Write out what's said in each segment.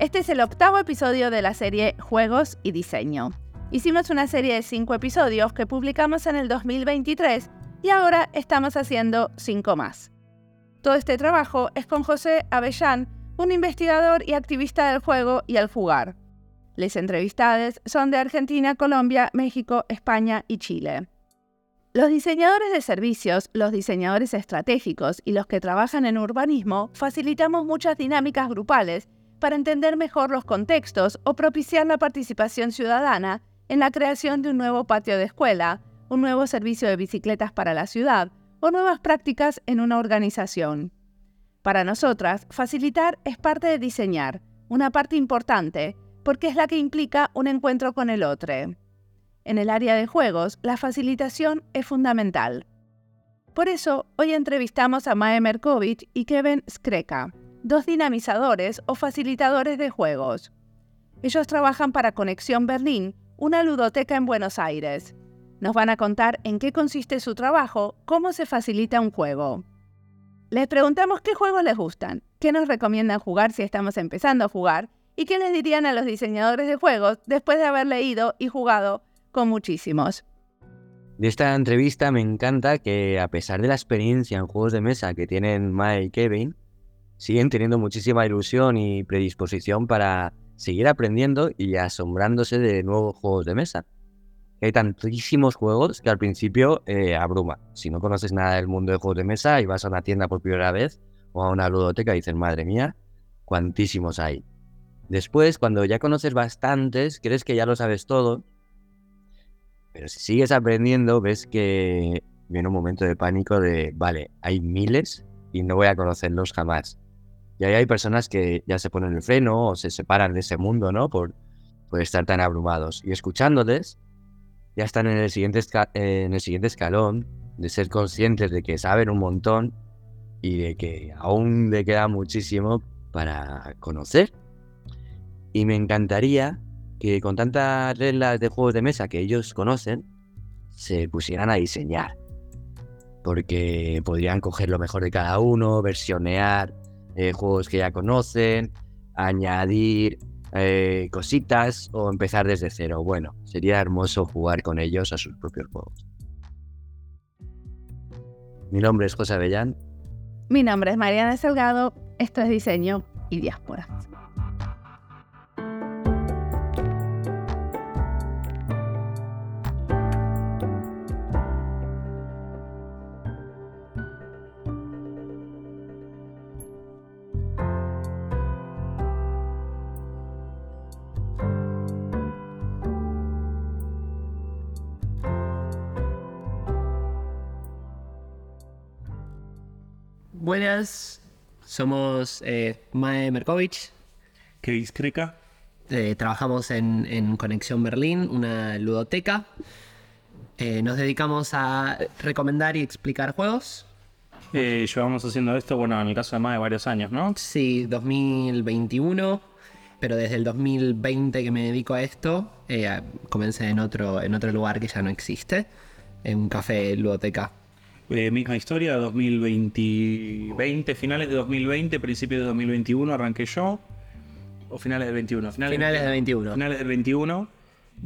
Este es el octavo episodio de la serie Juegos y Diseño. Hicimos una serie de cinco episodios que publicamos en el 2023 y ahora estamos haciendo cinco más. Todo este trabajo es con José Avellán, un investigador y activista del juego y el jugar. Las entrevistadas son de Argentina, Colombia, México, España y Chile. Los diseñadores de servicios, los diseñadores estratégicos y los que trabajan en urbanismo facilitamos muchas dinámicas grupales para entender mejor los contextos o propiciar la participación ciudadana en la creación de un nuevo patio de escuela, un nuevo servicio de bicicletas para la ciudad o nuevas prácticas en una organización. Para nosotras, facilitar es parte de diseñar, una parte importante, porque es la que implica un encuentro con el otro. En el área de juegos, la facilitación es fundamental. Por eso, hoy entrevistamos a Mae Merkovich y Kevin Skreka, dos dinamizadores o facilitadores de juegos. Ellos trabajan para Conexión Berlín, una ludoteca en Buenos Aires. Nos van a contar en qué consiste su trabajo, cómo se facilita un juego. Les preguntamos qué juegos les gustan, qué nos recomiendan jugar si estamos empezando a jugar y qué les dirían a los diseñadores de juegos después de haber leído y jugado con muchísimos. De esta entrevista me encanta que a pesar de la experiencia en juegos de mesa que tienen Mae y Kevin, siguen teniendo muchísima ilusión y predisposición para seguir aprendiendo y asombrándose de nuevos juegos de mesa. Hay tantísimos juegos que al principio eh, abruma. Si no conoces nada del mundo de juegos de mesa y vas a una tienda por primera vez o a una ludoteca y dices, madre mía, cuantísimos hay. Después, cuando ya conoces bastantes, crees que ya lo sabes todo, pero si sigues aprendiendo, ves que viene un momento de pánico de, vale, hay miles y no voy a conocerlos jamás. Y ahí hay personas que ya se ponen el freno o se separan de ese mundo, ¿no? Por, por estar tan abrumados. Y escuchándoles, ya están en el, siguiente en el siguiente escalón de ser conscientes de que saben un montón y de que aún le queda muchísimo para conocer. Y me encantaría que con tantas reglas de juegos de mesa que ellos conocen, se pusieran a diseñar. Porque podrían coger lo mejor de cada uno, versionear eh, juegos que ya conocen, añadir eh, cositas o empezar desde cero. Bueno, sería hermoso jugar con ellos a sus propios juegos. Mi nombre es José Avellán. Mi nombre es Mariana Salgado. Esto es Diseño y Diáspora. Buenas, somos eh, Mae Merkovich. Kevin Kreka. Eh, trabajamos en, Conexión Berlín, una ludoteca. Eh, nos dedicamos a recomendar y explicar juegos. llevamos haciendo esto, bueno, en el caso de de varios años, ¿no? Sí, 2021, pero desde el 2020 que me dedico a esto, comencé en otro, en otro lugar que ya no existe, en un café ludoteca. Eh, misma historia, 2020, finales de 2020, principios de 2021 arranqué yo. O finales del 21. Finales, finales del 21. Finales del 21.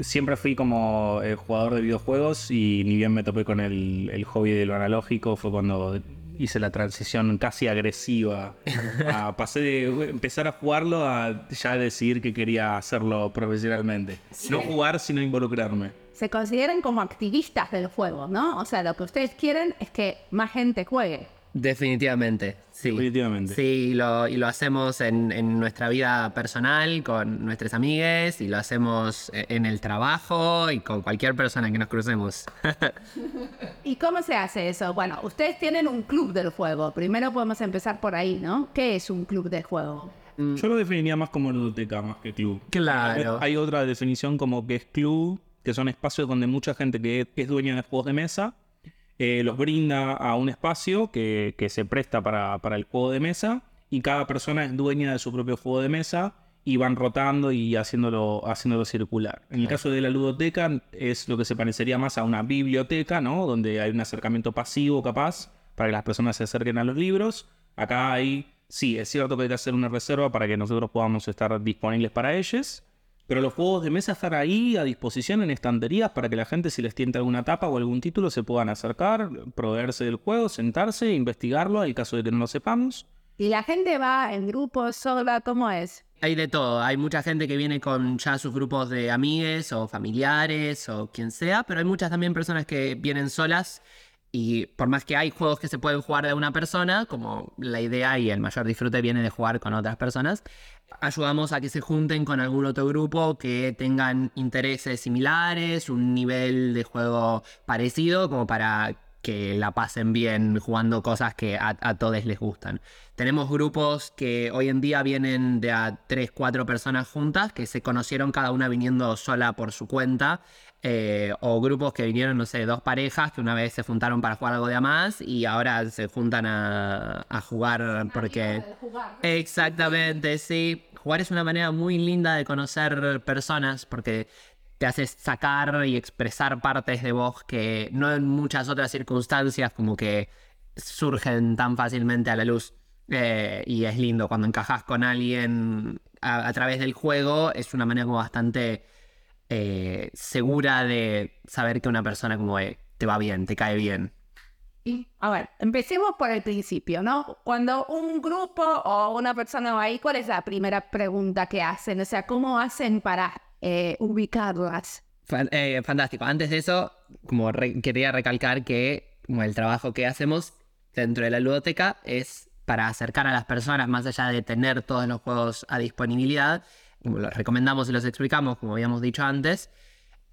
Siempre fui como eh, jugador de videojuegos y ni bien me topé con el, hobby de lo analógico, fue cuando hice la transición casi agresiva. pasé de empezar a jugarlo a ya decidir que quería hacerlo profesionalmente. No jugar, sino involucrarme se consideren como activistas del juego, ¿no? O sea, lo que ustedes quieren es que más gente juegue. Definitivamente, sí. Definitivamente. Sí, y lo, y lo hacemos en, nuestra vida personal, con nuestras amigues, y lo hacemos e, en el trabajo y con cualquier persona que nos crucemos. ¿Y cómo se hace eso? Bueno, ustedes tienen un club del juego. Primero podemos empezar por ahí, ¿no? ¿Qué es un club de juego? Yo lo definiría más como ludoteca, más que club. Claro. Hay otra definición como que es club, que son espacios donde mucha gente que es dueña de juegos de mesa eh, los brinda a un espacio que, se presta para, el juego de mesa y cada persona es dueña de su propio juego de mesa y van rotando y haciéndolo, haciéndolo circular. En el caso de la ludoteca es lo que se parecería más a una biblioteca, ¿no? Donde hay un acercamiento pasivo capaz para que las personas se acerquen a los libros. Acá hay sí, es cierto que hay que hacer una reserva para que nosotros podamos estar disponibles para ellos. Pero los juegos de mesa están ahí a disposición en estanterías para que la gente, si les tienta alguna tapa o algún título, se puedan acercar, proveerse del juego, sentarse, investigarlo, en caso de que no lo sepamos. ¿Y la gente va en grupos, sola? ¿Cómo es? Hay de todo. Hay mucha gente que viene con ya sus grupos de amigues o familiares o quien sea, pero hay muchas también personas que vienen solas y por más que hay juegos que se pueden jugar de una persona, como la idea y el mayor disfrute viene de jugar con otras personas, ayudamos a que se junten con algún otro grupo que tengan intereses similares, un nivel de juego parecido, como para que la pasen bien jugando cosas que a, todos les gustan. Tenemos grupos que hoy en día vienen de a 3, 4 personas juntas, que se conocieron cada una viniendo sola por su cuenta eh, o grupos que vinieron, no sé, dos parejas que una vez se juntaron para jugar algo de más y ahora se juntan a, jugar porque... Exactamente, sí. Jugar es una manera muy linda de conocer personas porque te hace sacar y expresar partes de vos que no en muchas otras circunstancias como que surgen tan fácilmente a la luz. Eh, y es lindo cuando encajas con alguien a, a, través del juego, es una manera como bastante eh, segura de saber que una persona como te va bien, te cae bien. a ver, empecemos por el principio, ¿no? Cuando un grupo o una persona va ahí, ¿cuál es la primera pregunta que hacen? O sea, ¿cómo hacen para eh, ubicarlas? Eh, fantástico. Antes de eso, como quería recalcar que el trabajo que hacemos dentro de la ludoteca es para acercar a las personas, más allá de tener todos los juegos a disponibilidad, los recomendamos y los explicamos, como habíamos dicho antes.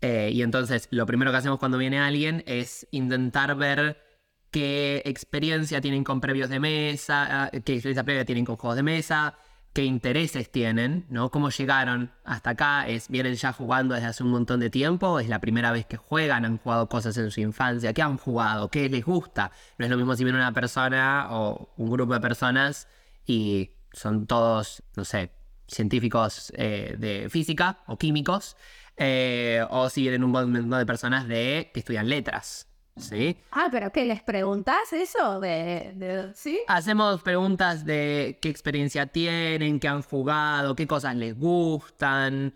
Eh, y entonces lo primero que hacemos cuando viene alguien es intentar ver qué experiencia tienen con previos de mesa, eh, qué experiencia previa tienen con juegos de mesa, qué intereses tienen, ¿no? Cómo llegaron hasta acá, es vienen ya jugando desde hace un montón de tiempo, es la primera vez que juegan, han jugado cosas en su infancia, qué han jugado, qué les gusta. No es lo mismo si viene una persona o un grupo de personas y son todos, no sé, científicos eh, de física o químicos, eh, o si vienen un montón de personas de, que estudian letras. ¿Sí? Ah, pero ¿qué les preguntas eso? De, ¿sí? Hacemos preguntas de qué experiencia tienen, qué han jugado, qué cosas les gustan.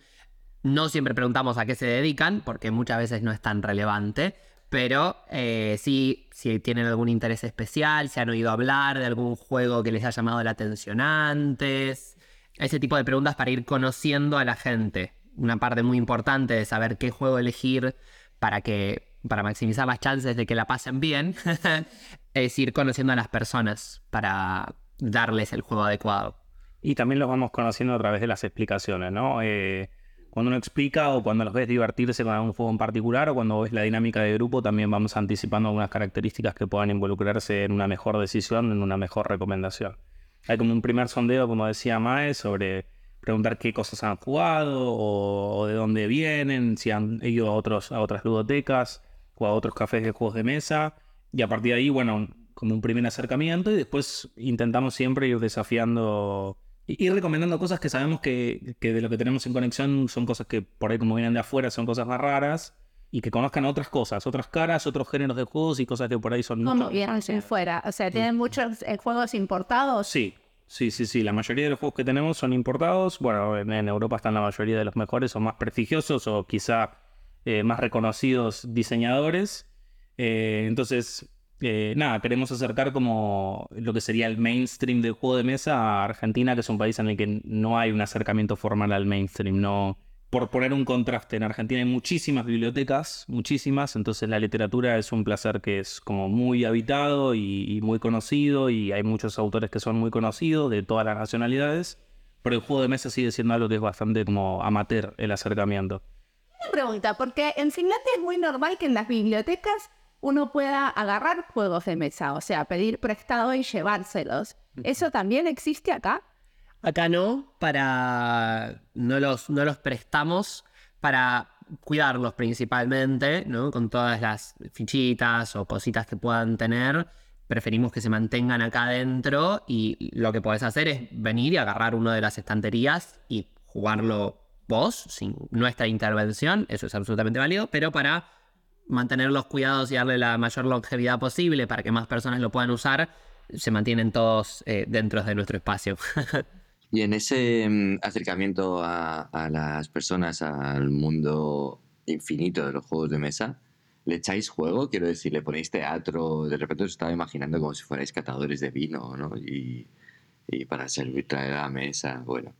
No siempre preguntamos a qué se dedican, porque muchas veces no es tan relevante. Pero eh, sí, si tienen algún interés especial, si han oído hablar de algún juego que les ha llamado la atención antes ese tipo de preguntas para ir conociendo a la gente. Una parte muy importante de saber qué juego elegir para que para maximizar las chances de que la pasen bien es ir conociendo a las personas para darles el juego adecuado. Y también los vamos conociendo a través de las explicaciones, ¿no? Eh, cuando uno explica o cuando los ves divertirse con algún juego en particular o cuando ves la dinámica de grupo, también vamos anticipando algunas características que puedan involucrarse en una mejor decisión, en una mejor recomendación. Hay como un primer sondeo, como decía Mae, sobre preguntar qué cosas han jugado o, de dónde vienen, si han ido a, otros, a otras ludotecas o a otros cafés de juegos de mesa. Y a partir de ahí, bueno, como un primer acercamiento y después intentamos siempre ir desafiando, ir recomendando cosas que sabemos que, que de lo que tenemos en conexión son cosas que por ahí como vienen de afuera son cosas más raras y que conozcan otras cosas, otras caras, otros géneros de juegos y cosas que por ahí son... Como vienen fuera, o sea, ¿tienen muchos eh, juegos importados? Sí, sí, sí, sí, la mayoría de los juegos que tenemos son importados, bueno, en, Europa están la mayoría de los mejores o más prestigiosos o quizá eh, más reconocidos diseñadores, eh, entonces... nada, queremos acercar como lo que sería el mainstream del juego de mesa a Argentina, que es un país en el que no hay un acercamiento formal al mainstream, no, por poner un contraste, en Argentina hay muchísimas bibliotecas, muchísimas, entonces la literatura es un placer que es como muy habitado y, muy conocido y hay muchos autores que son muy conocidos de todas las nacionalidades, pero el juego de mesa sigue siendo algo que es bastante como amateur el acercamiento. Una pregunta, porque en Finlandia es muy normal que en las bibliotecas uno pueda agarrar juegos de mesa, o sea, pedir prestado y llevárselos. ¿Eso también existe acá? Acá no, para. No los, no los prestamos para cuidarlos principalmente, ¿no? Con todas las fichitas o cositas que puedan tener. Preferimos que se mantengan acá adentro y lo que podés hacer es venir y agarrar uno de las estanterías y jugarlo vos, sin nuestra intervención. Eso es absolutamente válido, pero para mantener los cuidados y darle la mayor longevidad posible para que más personas lo puedan usar, se mantienen todos eh, dentro de nuestro espacio. Y en ese mm, acercamiento a, a las personas al mundo infinito de los juegos de mesa, ¿le echáis juego? Quiero decir, ¿le ponéis teatro? De repente os estaba imaginando como si fuerais catadores de vino, ¿no? Y, y para servir, traer a la mesa, bueno.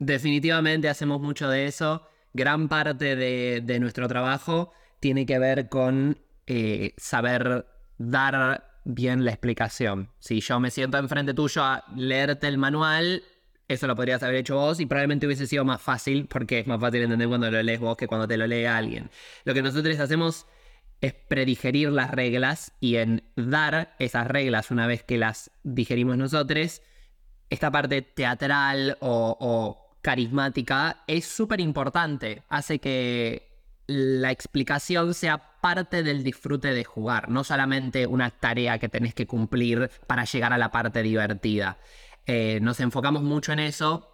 Definitivamente hacemos mucho de eso. Gran parte de, de nuestro trabajo tiene que ver con eh, saber dar bien la explicación. Si yo me siento enfrente tuyo a leerte el manual, eso lo podrías haber hecho vos y probablemente hubiese sido más fácil porque es más fácil entender cuando lo lees vos que cuando te lo lee alguien. Lo que nosotros hacemos es predigerir las reglas y en dar esas reglas una vez que las digerimos nosotros, esta parte teatral o, o carismática es súper importante. Hace que la explicación sea parte del disfrute de jugar, no solamente una tarea que tenés que cumplir para llegar a la parte divertida. Eh, nos enfocamos mucho en eso,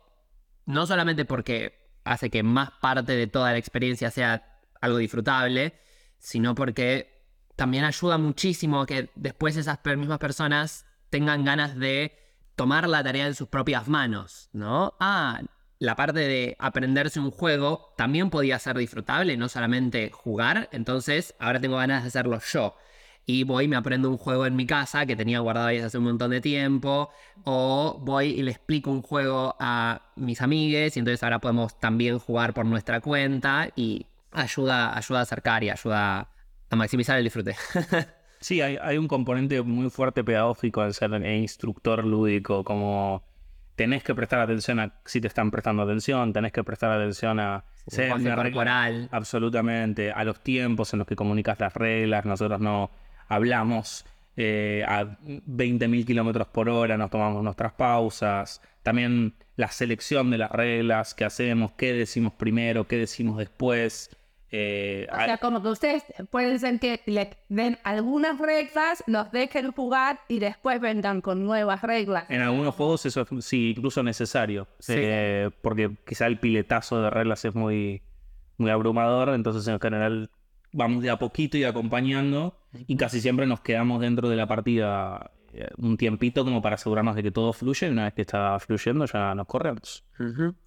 no solamente porque hace que más parte de toda la experiencia sea algo disfrutable, sino porque también ayuda muchísimo a que después esas mismas personas tengan ganas de tomar la tarea en sus propias manos, ¿no? Ah, la parte de aprenderse un juego también podía ser disfrutable, no solamente jugar, entonces ahora tengo ganas de hacerlo yo y voy y me aprendo un juego en mi casa que tenía guardado ahí hace un montón de tiempo, o voy y le explico un juego a mis amigues y entonces ahora podemos también jugar por nuestra cuenta y ayuda, ayuda a acercar y ayuda a maximizar el disfrute. Sí, hay, hay un componente muy fuerte pedagógico al ser eh, instructor lúdico, como tenés que prestar atención a si te están prestando atención, tenés que prestar atención a ser corporal. absolutamente, a los tiempos en los que comunicas las reglas, nosotros no hablamos eh, a 20.000 kilómetros por hora, nos tomamos nuestras pausas, también la selección de las reglas que hacemos, qué decimos primero, qué decimos después. eh, O sea, como que ustedes pueden ser que le den algunas reglas, los dejen jugar y después vengan con nuevas reglas. En algunos juegos eso es sí, incluso necesario, Sí. eh, porque quizá el piletazo de reglas es muy, muy abrumador, entonces en general vamos de a poquito y acompañando y casi siempre nos quedamos dentro de la partida eh, un tiempito como para asegurarnos de que todo fluye y una vez que está fluyendo ya nos corremos.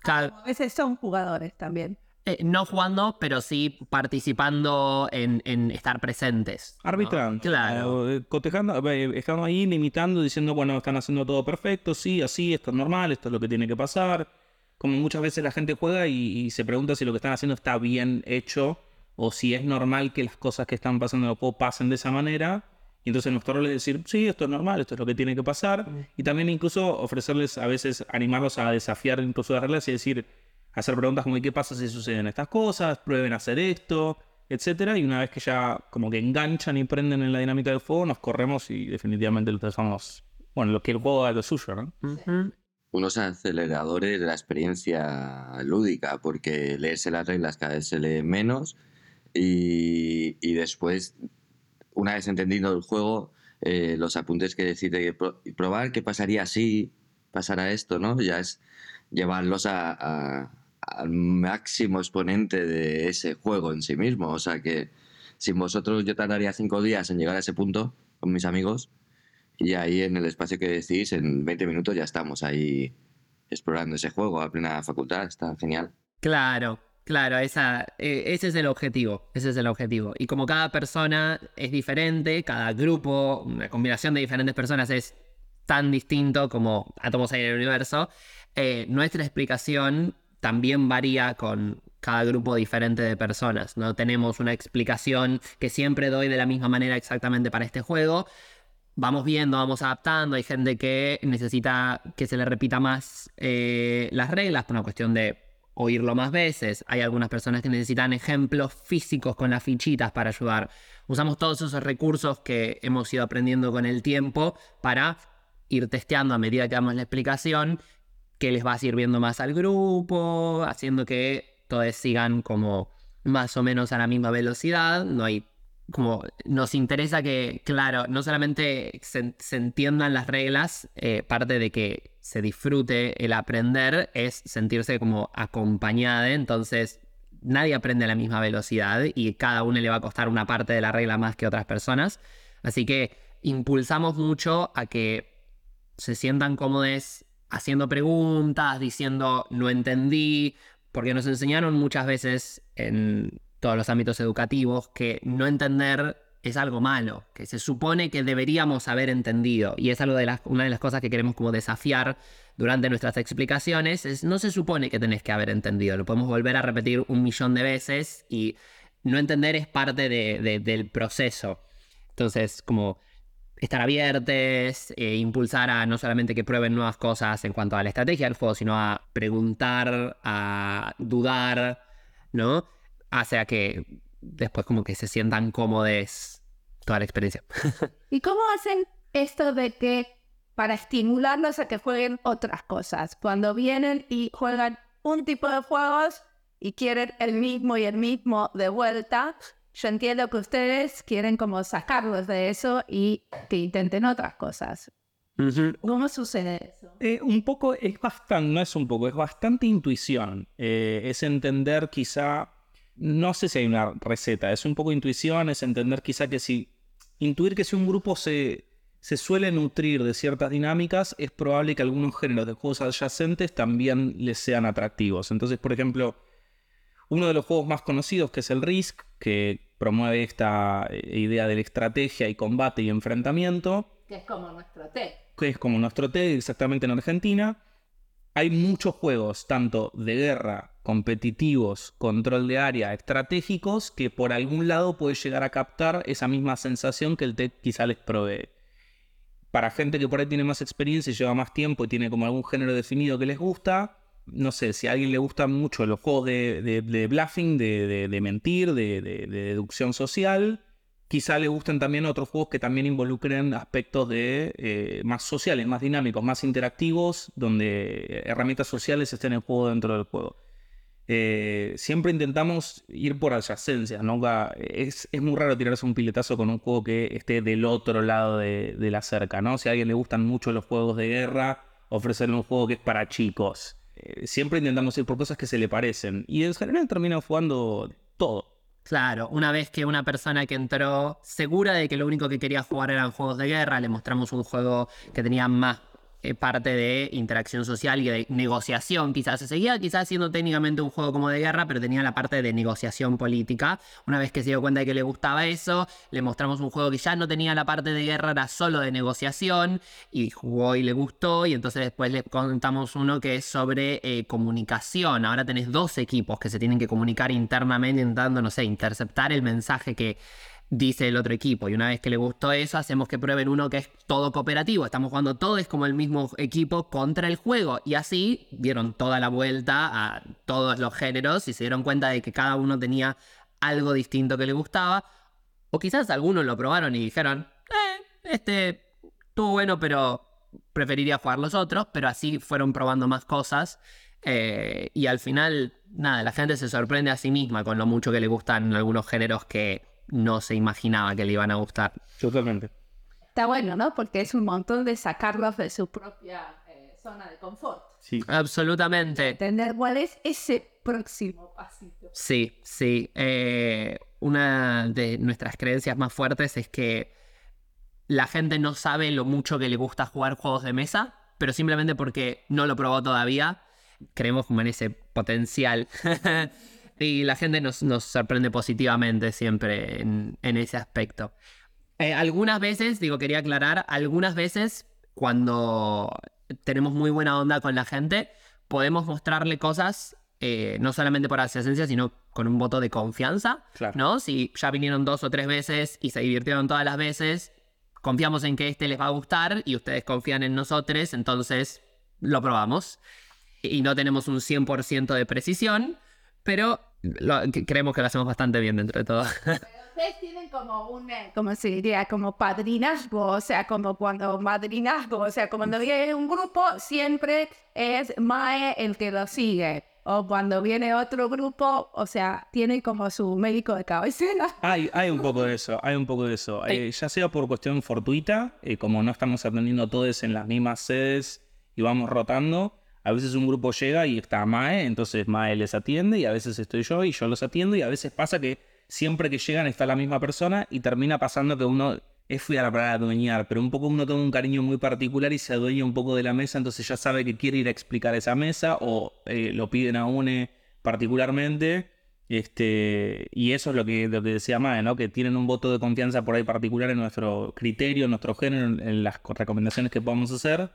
Cada- A veces son jugadores también. eh, no jugando, pero sí participando en, en estar presentes. ¿no? Arbitrando, Claro. eh, cotejando, eh, estando ahí limitando, diciendo, bueno, están haciendo todo perfecto, sí, así, esto es normal, esto es lo que tiene que pasar. Como muchas veces la gente juega y, y se pregunta si lo que están haciendo está bien hecho o si es normal que las cosas que están pasando en el juego pasen de esa manera. Y entonces nuestro rol es decir, sí, esto es normal, esto es lo que tiene que pasar. Y también incluso ofrecerles a veces, animarlos a desafiar incluso las reglas y decir, hacer preguntas como, ¿y qué pasa si suceden estas cosas? Prueben a hacer esto, etcétera. Y una vez que ya como que enganchan y prenden en la dinámica del juego, nos corremos y definitivamente los dejamos, bueno, lo que el juego haga lo suyo, ¿no? Unos aceleradores de la experiencia lúdica, porque leerse las reglas cada vez se lee menos y, después, una vez entendido el juego, eh, los apuntes que decide probar qué pasaría si pasara esto, ¿no? Ya es llevarlos a- a- al máximo exponente de ese juego en sí mismo. O sea que sin vosotros yo tardaría cinco días en llegar a ese punto con mis amigos y ahí en el espacio que decís, en 20 minutos ya estamos ahí explorando ese juego a plena facultad. Está genial. Claro, claro, esa, eh, ese es el objetivo, ese es el objetivo. Y como cada persona es diferente, cada grupo, una combinación de diferentes personas es tan distinto como átomos hay en el universo, eh, nuestra explicación también varía con cada grupo diferente de personas. No tenemos una explicación que siempre doy de la misma manera exactamente para este juego. Vamos viendo, vamos adaptando. Hay gente que necesita que se le repita más eh, las reglas por una cuestión de oírlo más veces. Hay algunas personas que necesitan ejemplos físicos con las fichitas para ayudar. Usamos todos esos recursos que hemos ido aprendiendo con el tiempo para ir testeando a medida que damos la explicación que les va sirviendo más al grupo, haciendo que todos sigan como más o menos a la misma velocidad. No hay como nos interesa que, claro, no solamente se, entiendan las reglas, eh, parte de que se disfrute el aprender es sentirse como acompañada, entonces nadie aprende a la misma velocidad y cada uno le va a costar una parte de la regla más que otras personas, así que impulsamos mucho a que se sientan cómodos haciendo preguntas, diciendo no entendí, porque nos enseñaron muchas veces en todos los ámbitos educativos que no entender es algo malo, que se supone que deberíamos haber entendido. Y es algo de las, una de las cosas que queremos como desafiar durante nuestras explicaciones, es no se supone que tenés que haber entendido, lo podemos volver a repetir un millón de veces y no entender es parte de- del proceso. Entonces, como estar abiertos, eh, impulsar a no solamente que prueben nuevas cosas en cuanto a la estrategia del juego, sino a preguntar, a dudar, ¿no? Hacia que después como que se sientan cómodos toda la experiencia. ¿Y cómo hacen esto de que para estimularlos a que jueguen otras cosas? Cuando vienen y juegan un tipo de juegos y quieren el mismo y el mismo de vuelta, yo entiendo que ustedes quieren como sacarlos de eso y que intenten otras cosas. ¿Cómo sucede eso? Eh, un poco, es bastante, no es un poco, es bastante intuición. Eh, es entender quizá, no sé si hay una receta, es un poco intuición, es entender quizá que si, intuir que si un grupo se, se suele nutrir de ciertas dinámicas, es probable que algunos géneros de juegos adyacentes también les sean atractivos. Entonces, por ejemplo, uno de los juegos más conocidos, que es el Risk, que promueve esta eh, idea de la estrategia y combate y enfrentamiento, Que es como nuestro té. que es como nuestro TED exactamente en Argentina. Hay muchos juegos, tanto de guerra, competitivos, control de área, estratégicos, que por algún lado puede llegar a captar esa misma sensación que el TED quizá les provee. Para gente que por ahí tiene más experiencia y lleva más tiempo y tiene como algún género definido que les gusta, no sé, si a alguien le gustan mucho los juegos de, bluffing, de, mentir, de deducción social, quizá le gusten también otros juegos que también involucren aspectos de eh, más sociales, más dinámicos, más interactivos, donde herramientas sociales estén en juego dentro del juego. Eh, siempre intentamos ir por adyacencias, ¿no? Es, es muy raro tirarse un piletazo con un juego que esté del otro lado de, de la cerca, ¿no? Si a alguien le gustan mucho los juegos de guerra, ofrecerle un juego que es para chicos. Eh, siempre intentamos ir por cosas que se le parecen. Y en general terminan jugando todo. Claro, una vez que una persona que entró segura de que lo único que quería jugar eran juegos de guerra, le mostramos un juego que tenía más eh, parte de interacción social y de negociación, quizás se seguía quizás siendo técnicamente un juego como de guerra, pero tenía la parte de negociación política. Una vez que se dio cuenta de que le gustaba eso, le mostramos un juego que ya no tenía la parte de guerra, era solo de negociación y jugó y le gustó y entonces después le contamos uno que es sobre eh, comunicación. Ahora tenés dos equipos que se tienen que comunicar internamente intentando, no sé, interceptar el mensaje que dice el otro equipo. Y una vez que le gustó eso, hacemos que prueben uno que es todo cooperativo. Estamos jugando todos como el mismo equipo contra el juego. Y así dieron toda la vuelta a todos los géneros y se dieron cuenta de que cada uno tenía algo distinto que le gustaba. O quizás algunos lo probaron y dijeron, eh, este estuvo bueno, pero preferiría jugar los otros. Pero así fueron probando más cosas. Eh, y al final, nada, la gente se sorprende a sí misma con lo mucho que le gustan algunos géneros que no se imaginaba que le iban a gustar. Totalmente. Está bueno, ¿no? Porque es un montón de sacarlos de su propia eh, zona de confort. Sí. Absolutamente. Entender cuál es ese próximo pasito. Sí, sí. Eh, una de nuestras creencias más fuertes es que la gente no sabe lo mucho que le gusta jugar juegos de mesa, pero simplemente porque no lo probó todavía, creemos como en ese potencial. y la gente nos, nos sorprende positivamente siempre en, en ese aspecto. Eh, algunas veces, digo, quería aclarar, algunas veces cuando tenemos muy buena onda con la gente, podemos mostrarle cosas, eh, no solamente por adyacencia, sino con un voto de confianza, Claro. ¿no? Si ya vinieron dos o tres veces y se divirtieron todas las veces, confiamos en que este les va a gustar y ustedes confían en nosotros, entonces lo probamos. Y no tenemos un 100% de precisión, pero lo- creemos que lo hacemos bastante bien dentro de todo. Ustedes tienen como un, eh, ¿cómo se diría? Como padrinazgo, o sea, como cuando madrinazgo, o sea, cuando viene un grupo siempre es Mae el que lo sigue. O cuando viene otro grupo, o sea, tiene como su médico de cabecera. Hay, hay un poco de eso, hay un poco de eso. Eh, ya sea por cuestión fortuita, eh, como no estamos atendiendo todos en las mismas sedes y vamos rotando, a veces un grupo llega y está Mae, entonces Mae les atiende y a veces estoy yo y yo los atiendo y a veces pasa que siempre que llegan está la misma persona y termina pasando que uno es fui a la palabra adueñar, pero un poco uno toma un cariño muy particular y se adueña un poco de la mesa, entonces ya sabe que quiere ir a explicar esa mesa o eh, lo piden a UNE particularmente. Este, y eso es lo que, lo que decía Mae, ¿no? Que tienen un voto de confianza por ahí particular en nuestro criterio, en nuestro género, en las recomendaciones que podamos hacer.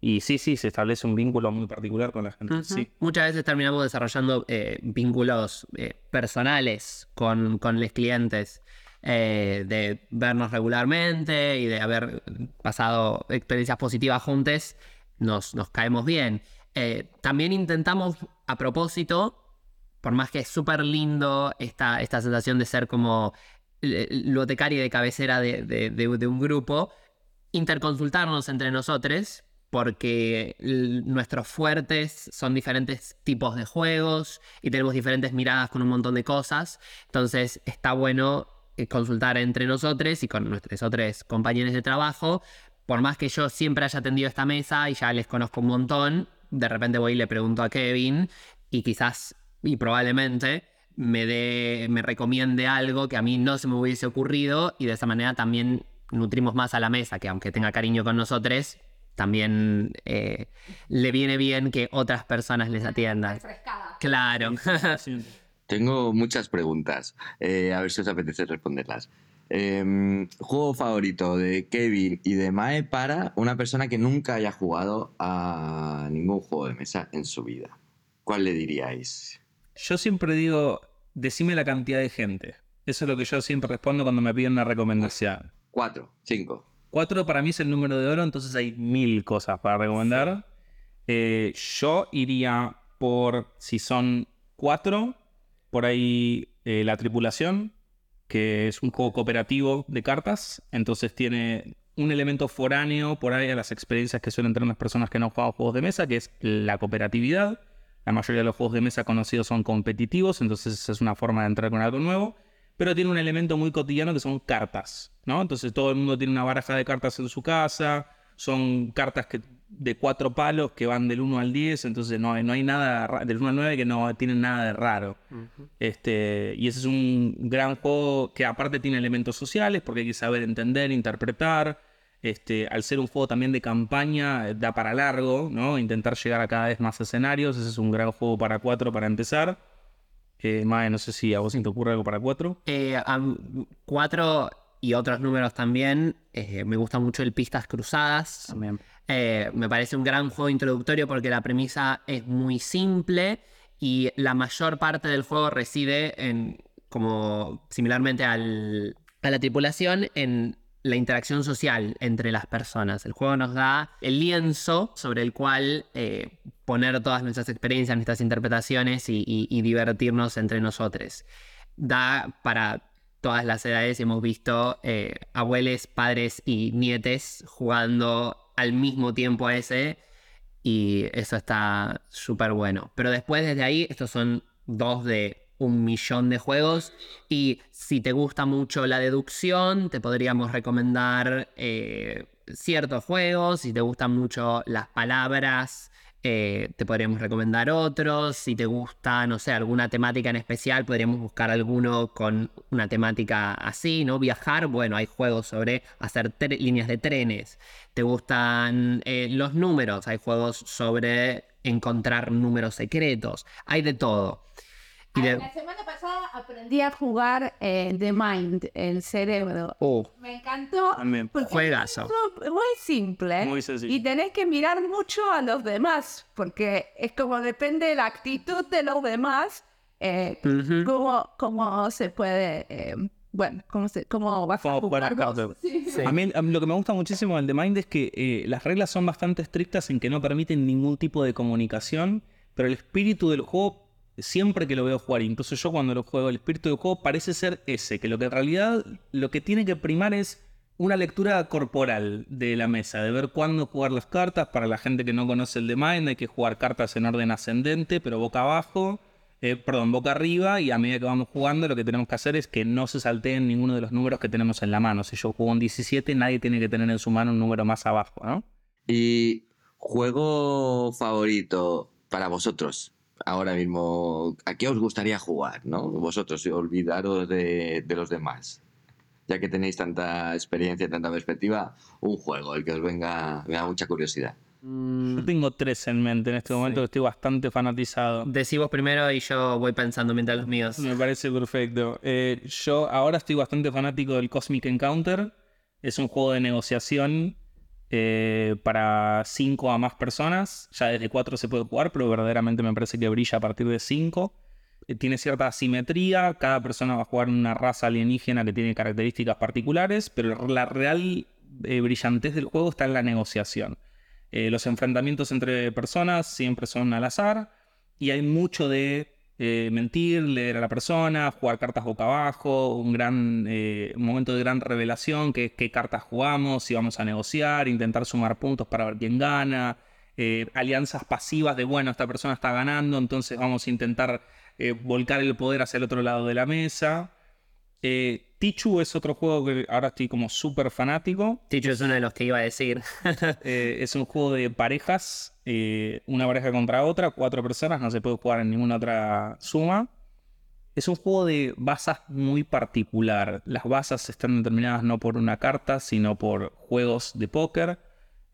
Y sí, sí, se establece un vínculo muy particular con la gente. sí. Muchas veces terminamos desarrollando eh, vínculos eh, personales con, con los clientes. Eh, de vernos regularmente y de haber pasado experiencias positivas juntos, nos, nos caemos bien. También intentamos, a propósito, por más que es súper lindo esta, esta sensación de ser como ludotecaria de cabecera de, de, de, un grupo, interconsultarnos entre nosotros, porque nuestros fuertes son diferentes tipos de juegos y tenemos diferentes miradas con un montón de cosas. Entonces está bueno eh, consultar entre nosotros y con nuestros otros compañeros de trabajo. Por más que yo siempre haya atendido esta mesa y ya les conozco un montón, de repente voy y le pregunto a Kevin y quizás y probablemente me dé, me recomiende algo que a mí no se me hubiese ocurrido y de esa manera también nutrimos más a la mesa, que aunque tenga cariño con nosotros, también eh, le viene bien que otras personas les atiendan. Claro. Tengo muchas preguntas, eh, a ver si os apetece responderlas. Em, juego favorito de Kevin y de Mae para una persona que nunca haya jugado a ningún juego de mesa en su vida. ¿Cuál le diríais? Yo siempre digo, decime la cantidad de gente. Eso es lo que yo siempre respondo cuando me piden una recomendación. Cuatro, cinco. Cuatro para mí es el número de oro, entonces hay mil cosas para recomendar. Eh, yo iría por, si son cuatro, por ahí eh, La Tripulación, que es un juego cooperativo de cartas, entonces tiene un elemento foráneo por ahí a las experiencias que suelen tener las personas que no juegan juegos de mesa, que es la cooperatividad. La mayoría de los juegos de mesa conocidos son competitivos, entonces es una forma de entrar con algo nuevo. Pero tiene un elemento muy cotidiano que son cartas, ¿no? Entonces todo el mundo tiene una baraja de cartas en su casa, son cartas que de cuatro palos que van del 1 al 10, entonces no hay, no hay nada del 1 al 9 que no tienen nada de raro. este, y ese es un gran juego que aparte tiene elementos sociales porque hay que saber entender, interpretar. Este, al ser un juego también de campaña, da para largo, ¿no? Intentar llegar a cada vez más escenarios. Ese es un gran juego para cuatro para empezar. Eh, Mae, no sé si a vos te ocurre algo para cuatro. Eh, cuatro y otros números también. Eh, me gusta mucho el Pistas Cruzadas. También. Eh, me parece un gran juego introductorio porque la premisa es muy simple y la mayor parte del juego reside en, como similarmente a la tripulación, en la interacción social entre las personas. El juego nos da el lienzo sobre el cual eh, poner todas nuestras experiencias, nuestras interpretaciones y, divertirnos entre nosotros. Da para todas las edades, hemos visto eh, abuelos, padres y nietes jugando al mismo tiempo a ese y eso está súper bueno. Pero después desde ahí, estos son dos de un millón de juegos y si te gusta mucho la deducción, te podríamos recomendar eh, ciertos juegos, si te gustan mucho las palabras, eh, te podríamos recomendar otros. Si te gusta, no sé, alguna temática en especial, podríamos buscar alguno con una temática así, ¿no? Viajar, bueno, hay juegos sobre hacer líneas de trenes. ¿Te gustan eh, los números? Hay juegos sobre encontrar números secretos. Hay de todo. La semana pasada aprendí a jugar eh, The Mind, el cerebro. Oh. Me encantó. También. Muy simple. Muy sencillo. Y tenés que mirar mucho a los demás, porque es como depende de la actitud de los demás, eh, cómo, se puede. Eh, bueno, cómo, se, cómo vas a jugar. A mí lo que me gusta muchísimo del The Mind es que eh, las reglas son bastante estrictas en que no permiten ningún tipo de comunicación, pero el espíritu del juego siempre que lo veo jugar, incluso yo cuando lo juego, el espíritu del juego parece ser ese, que lo que en realidad lo que tiene que primar es una lectura corporal de la mesa, de ver cuándo jugar las cartas. Para la gente que no conoce el de Mind, hay que jugar cartas en orden ascendente, pero boca abajo, eh, perdón, boca arriba, y a medida que vamos jugando, lo que tenemos que hacer es que no se salteen ninguno de los números que tenemos en la mano. Si yo juego un 17, nadie tiene que tener en su mano un número más abajo, ¿no? Y juego favorito para vosotros ahora mismo, ¿a qué os gustaría jugar, no? Vosotros, olvidaros de, de los demás. ya que tenéis tanta experiencia, tanta perspectiva, un juego, el que os venga, me da mucha curiosidad. Yo tengo tres en mente en este momento, que estoy bastante fanatizado. Decimos primero y yo voy pensando mientras los míos. Me parece perfecto. Eh, yo ahora estoy bastante fanático del Cosmic Encounter. Es un juego de negociación eh, para 5 a más personas. Ya desde 4 se puede jugar, pero verdaderamente me parece que brilla a partir de 5. tiene cierta asimetría. Cada persona va a jugar una raza alienígena que tiene características particulares, pero la real eh, brillantez del juego está en la negociación. Eh, los enfrentamientos entre personas siempre son al azar y hay mucho de eh, mentir, leer a la persona, jugar cartas boca abajo, un gran eh, un momento de gran revelación, que es qué cartas jugamos, si vamos a negociar, intentar sumar puntos para ver quién gana, alianzas pasivas de bueno, esta persona está ganando, entonces vamos a intentar volcar el poder hacia el otro lado de la mesa. Eh, Tichu es otro juego que ahora estoy como súper fanático. Tichu es uno de los que iba a decir. Eh, es un juego de parejas, eh, una pareja contra otra, cuatro personas, no se puede jugar en ninguna otra suma. Es un juego de bazas muy particular. Las bazas están determinadas no por una carta, sino por juegos de póker.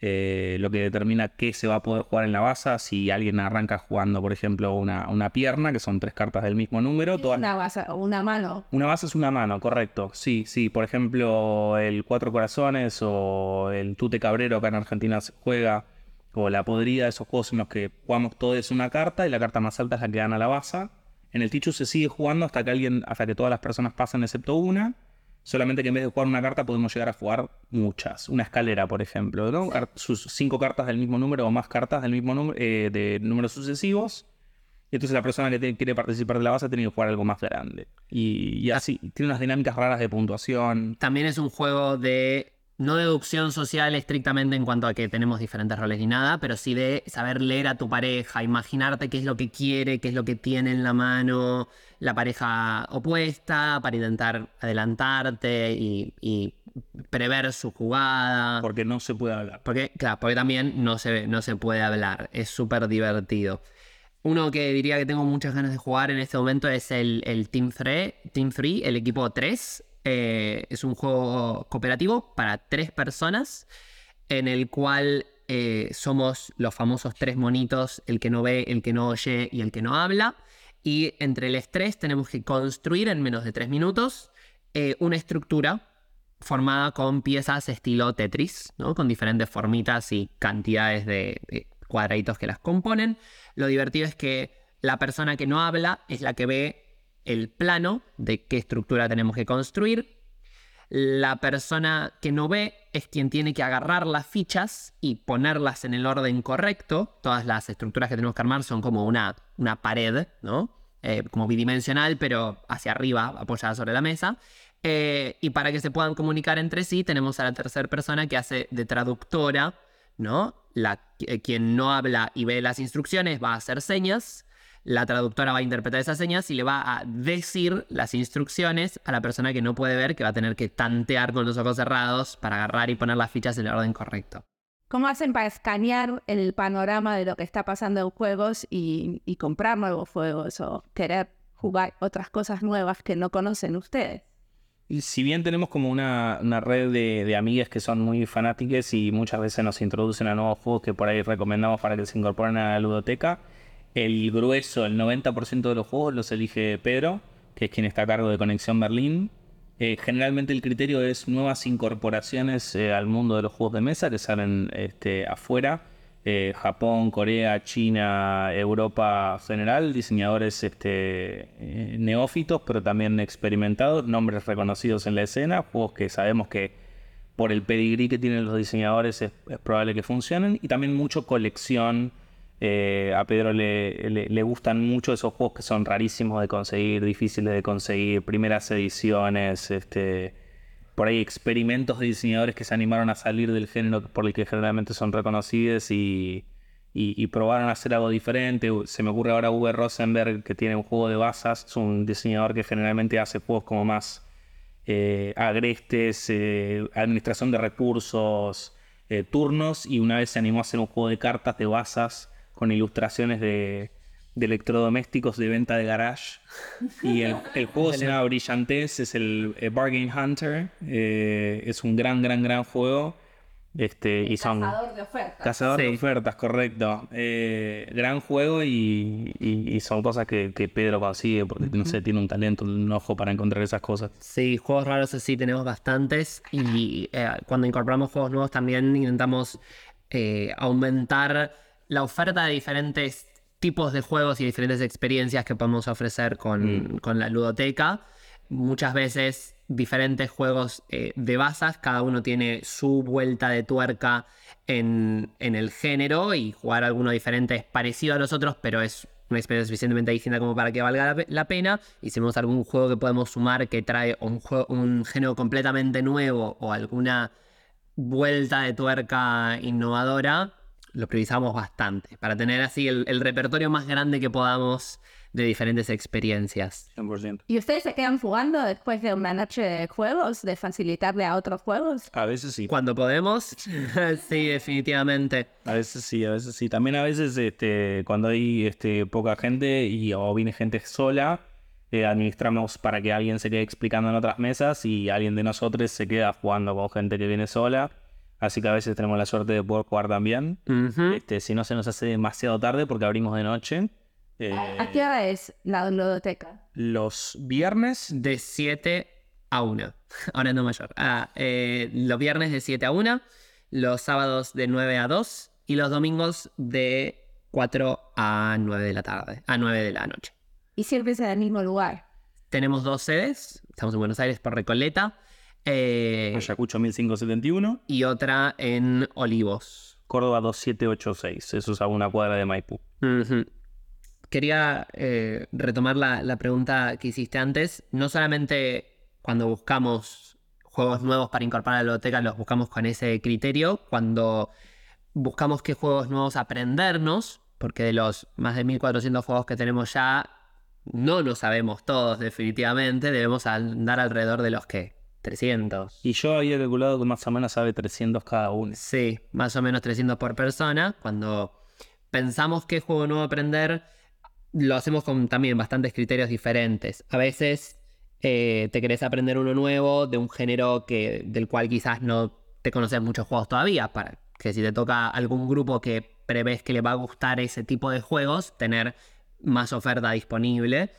Eh, lo que determina qué se va a poder jugar en la baza. Si alguien arranca jugando, por ejemplo, una, una pierna, que son tres cartas del mismo número. Todas... Una baza, una mano. Una baza es una mano, correcto. Sí, sí. Por ejemplo, el Cuatro Corazones o el Tute Cabrero, que en Argentina se juega, o la podrida, esos juegos en los que jugamos todo es una carta y la carta más alta es la que gana la baza. En el Tichu se sigue jugando hasta que alguien, hasta que todas las personas pasen excepto una. Solamente que en vez de jugar una carta podemos llegar a jugar muchas. Una escalera, por ejemplo. Sus cinco cartas del mismo número o más cartas del mismo número eh, de números sucesivos. Y entonces la persona que quiere participar de la base tiene que jugar algo más grande. Y, y así, tiene unas dinámicas raras de puntuación. También es un juego de no deducción social estrictamente en cuanto a que tenemos diferentes roles ni nada, pero sí de saber leer a tu pareja, imaginarte qué es lo que quiere, qué es lo que tiene en la mano la pareja opuesta para intentar adelantarte y, prever su jugada. Porque no se puede hablar. Porque, claro, porque también no se, no se puede hablar. Es súper divertido. Uno que diría que tengo muchas ganas de jugar en este momento es el, el Team 3, Team 3, el equipo 3. Eh, es un juego cooperativo para tres personas en el cual eh, somos los famosos tres monitos, el que no ve, el que no oye y el que no habla. Y entre el estrés tenemos que construir en menos de tres minutos eh, una estructura formada con piezas estilo Tetris, ¿no? con diferentes formitas y cantidades de, de cuadraditos que las componen. Lo divertido es que la persona que no habla es la que ve el plano de qué estructura tenemos que construir. La persona que no ve es quien tiene que agarrar las fichas y ponerlas en el orden correcto. Todas las estructuras que tenemos que armar son como una, una pared, ¿no? Eh, como bidimensional, pero hacia arriba, apoyada sobre la mesa. Eh, y para que se puedan comunicar entre sí, tenemos a la tercera persona que hace de traductora, ¿no? La, eh, quien no habla y ve las instrucciones va a hacer señas la traductora va a interpretar esas señas y le va a decir las instrucciones a la persona que no puede ver, que va a tener que tantear con los ojos cerrados para agarrar y poner las fichas en el orden correcto. ¿Cómo hacen para escanear el panorama de lo que está pasando en juegos y, comprar nuevos juegos o querer jugar otras cosas nuevas que no conocen ustedes? si bien tenemos como una, red de, de, amigas que son muy fanáticas y muchas veces nos introducen a nuevos juegos que por ahí recomendamos para que se incorporen a la ludoteca, el grueso, el 90% de los juegos los elige Pedro, que es quien está a cargo de Conexión Berlín. Eh, generalmente el criterio es nuevas incorporaciones eh, al mundo de los juegos de mesa que salen este, afuera. Eh, Japón, Corea, China, Europa general, diseñadores este, neófitos, pero también experimentados, nombres reconocidos en la escena, juegos que sabemos que por el pedigrí que tienen los diseñadores es probable que funcionen, y también mucho colección eh, a Pedro le, gustan mucho esos juegos que son rarísimos de conseguir, difíciles de conseguir, primeras ediciones, este, por ahí experimentos de diseñadores que se animaron a salir del género por el que generalmente son reconocidos y, probaron a hacer algo diferente. Se me ocurre ahora Uwe Rosenberg que tiene un juego de basas, es un diseñador que generalmente hace juegos como más eh, agrestes, eh, administración de recursos, turnos y una vez se animó a hacer un juego de cartas de basas con ilustraciones de, de electrodomésticos de venta de garage. Y el, el juego se llama Brillantez, es el eh, Bargain Hunter. eh, es un gran, gran, gran juego. Este, y son Cazador de ofertas. cazador de ofertas, correcto. Eh, gran juego y, y- y son cosas que, que Pedro consigue porque no sé, tiene un talento, un ojo para encontrar esas cosas. Sí, juegos raros así tenemos bastantes y eh, cuando incorporamos juegos nuevos también intentamos eh, aumentar la oferta de diferentes tipos de juegos y diferentes experiencias que podemos ofrecer con, con la ludoteca. Muchas veces diferentes juegos eh, de basas, cada uno tiene su vuelta de tuerca en, en el género y jugar alguno diferente es parecido a los otros, pero es una experiencia suficientemente distinta como para que valga la pena. Y si vemos algún juego que podemos sumar que trae un, juego, un género completamente nuevo o alguna vuelta de tuerca innovadora, lo priorizamos bastante para tener así el, el repertorio más grande que podamos de diferentes experiencias. 100%. ¿Y ustedes se quedan jugando después de una noche de juegos, de facilitarle a otros juegos? A veces sí. Cuando podemos, sí, definitivamente. A veces sí, a veces sí. También a veces este, cuando hay este, poca gente y o viene gente sola, eh, administramos para que alguien se quede explicando en otras mesas y alguien de nosotros se queda jugando con gente que viene sola. Así que a veces tenemos la suerte de poder jugar también. Ujú. Este, si no se nos hace demasiado tarde porque abrimos de noche. Eh, ¿A qué hora es la ludoteca? los viernes De 7 a 1. Ahora no mayor. Ah, eh, los viernes de 7 a 1, los sábados de 9 a 2 y los domingos de 4 a 9 de la tarde, a 9 de la noche. Y siempre es en el mismo lugar. Tenemos dos sedes, estamos en Buenos Aires por Recoleta eh, Ayacucho 1571, y otra en Olivos. Córdoba 2786. Eso es a una cuadra de Maipú. Quería eh, retomar la, la pregunta que hiciste antes. No solamente cuando buscamos juegos nuevos para incorporar a la biblioteca, los buscamos con ese criterio. Cuando buscamos qué juegos nuevos aprendernos, porque de los más de 1400 juegos que tenemos ya, no lo sabemos todos definitivamente. Debemos andar alrededor de los que 300. Y yo había calculado que más o menos sabe 300 cada uno. Sí, más o menos 300 por persona. Cuando pensamos qué juego nuevo aprender, lo hacemos con también bastantes criterios diferentes. A veces eh, te querés aprender uno nuevo de un género que, del cual quizás no te conoces muchos juegos todavía. Para que si te toca algún grupo que prevés que le va a gustar ese tipo de juegos, tener más oferta disponible.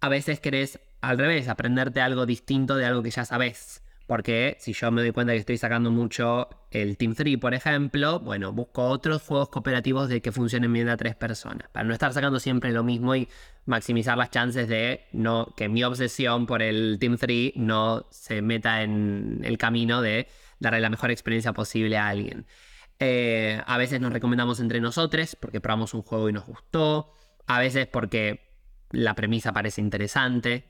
A veces querés al revés, aprenderte algo distinto de algo que ya sabes. Porque si yo me doy cuenta que estoy sacando mucho el Team 3, por ejemplo, bueno, busco otros juegos cooperativos de que funcionen bien a tres personas. Para no estar sacando siempre lo mismo y maximizar las chances de no, que mi obsesión por el Team 3 no se meta en el camino de darle la mejor experiencia posible a alguien. Eh, a veces nos recomendamos entre nosotros porque probamos un juego y nos gustó. A veces porque la premisa parece interesante.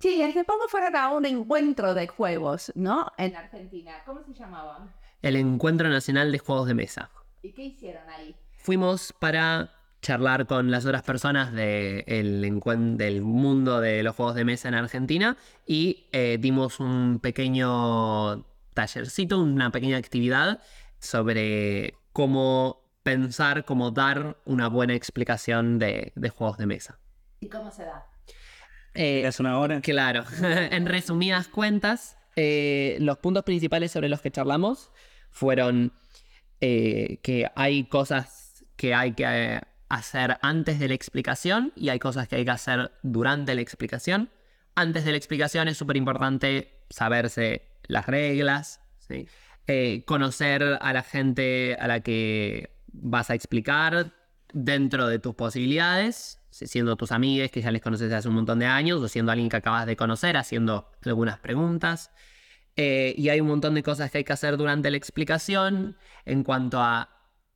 Sí, hace poco fueron a un encuentro de juegos, ¿no? En Argentina. ¿Cómo se llamaba? El Encuentro Nacional de Juegos de Mesa. ¿Y qué hicieron ahí? Fuimos para charlar con las otras personas de el del mundo de los juegos de mesa en Argentina y eh, dimos un pequeño tallercito, una pequeña actividad sobre cómo pensar, cómo dar una buena explicación de, de juegos de mesa. ¿Y cómo se da? Eh, Es una hora. Claro, en resumidas cuentas, eh, los puntos principales sobre los que charlamos fueron eh, que hay cosas que hay que eh, hacer antes de la explicación y hay cosas que hay que hacer durante la explicación. Antes de la explicación es súper importante saberse las reglas, ¿sí? Eh, conocer a la gente a la que vas a explicar dentro de tus posibilidades, si- siendo tus amigues que ya les conoces hace un montón de años o siendo alguien que acabas de conocer haciendo algunas preguntas. Eh, y hay un montón de cosas que hay que hacer durante la explicación en cuanto a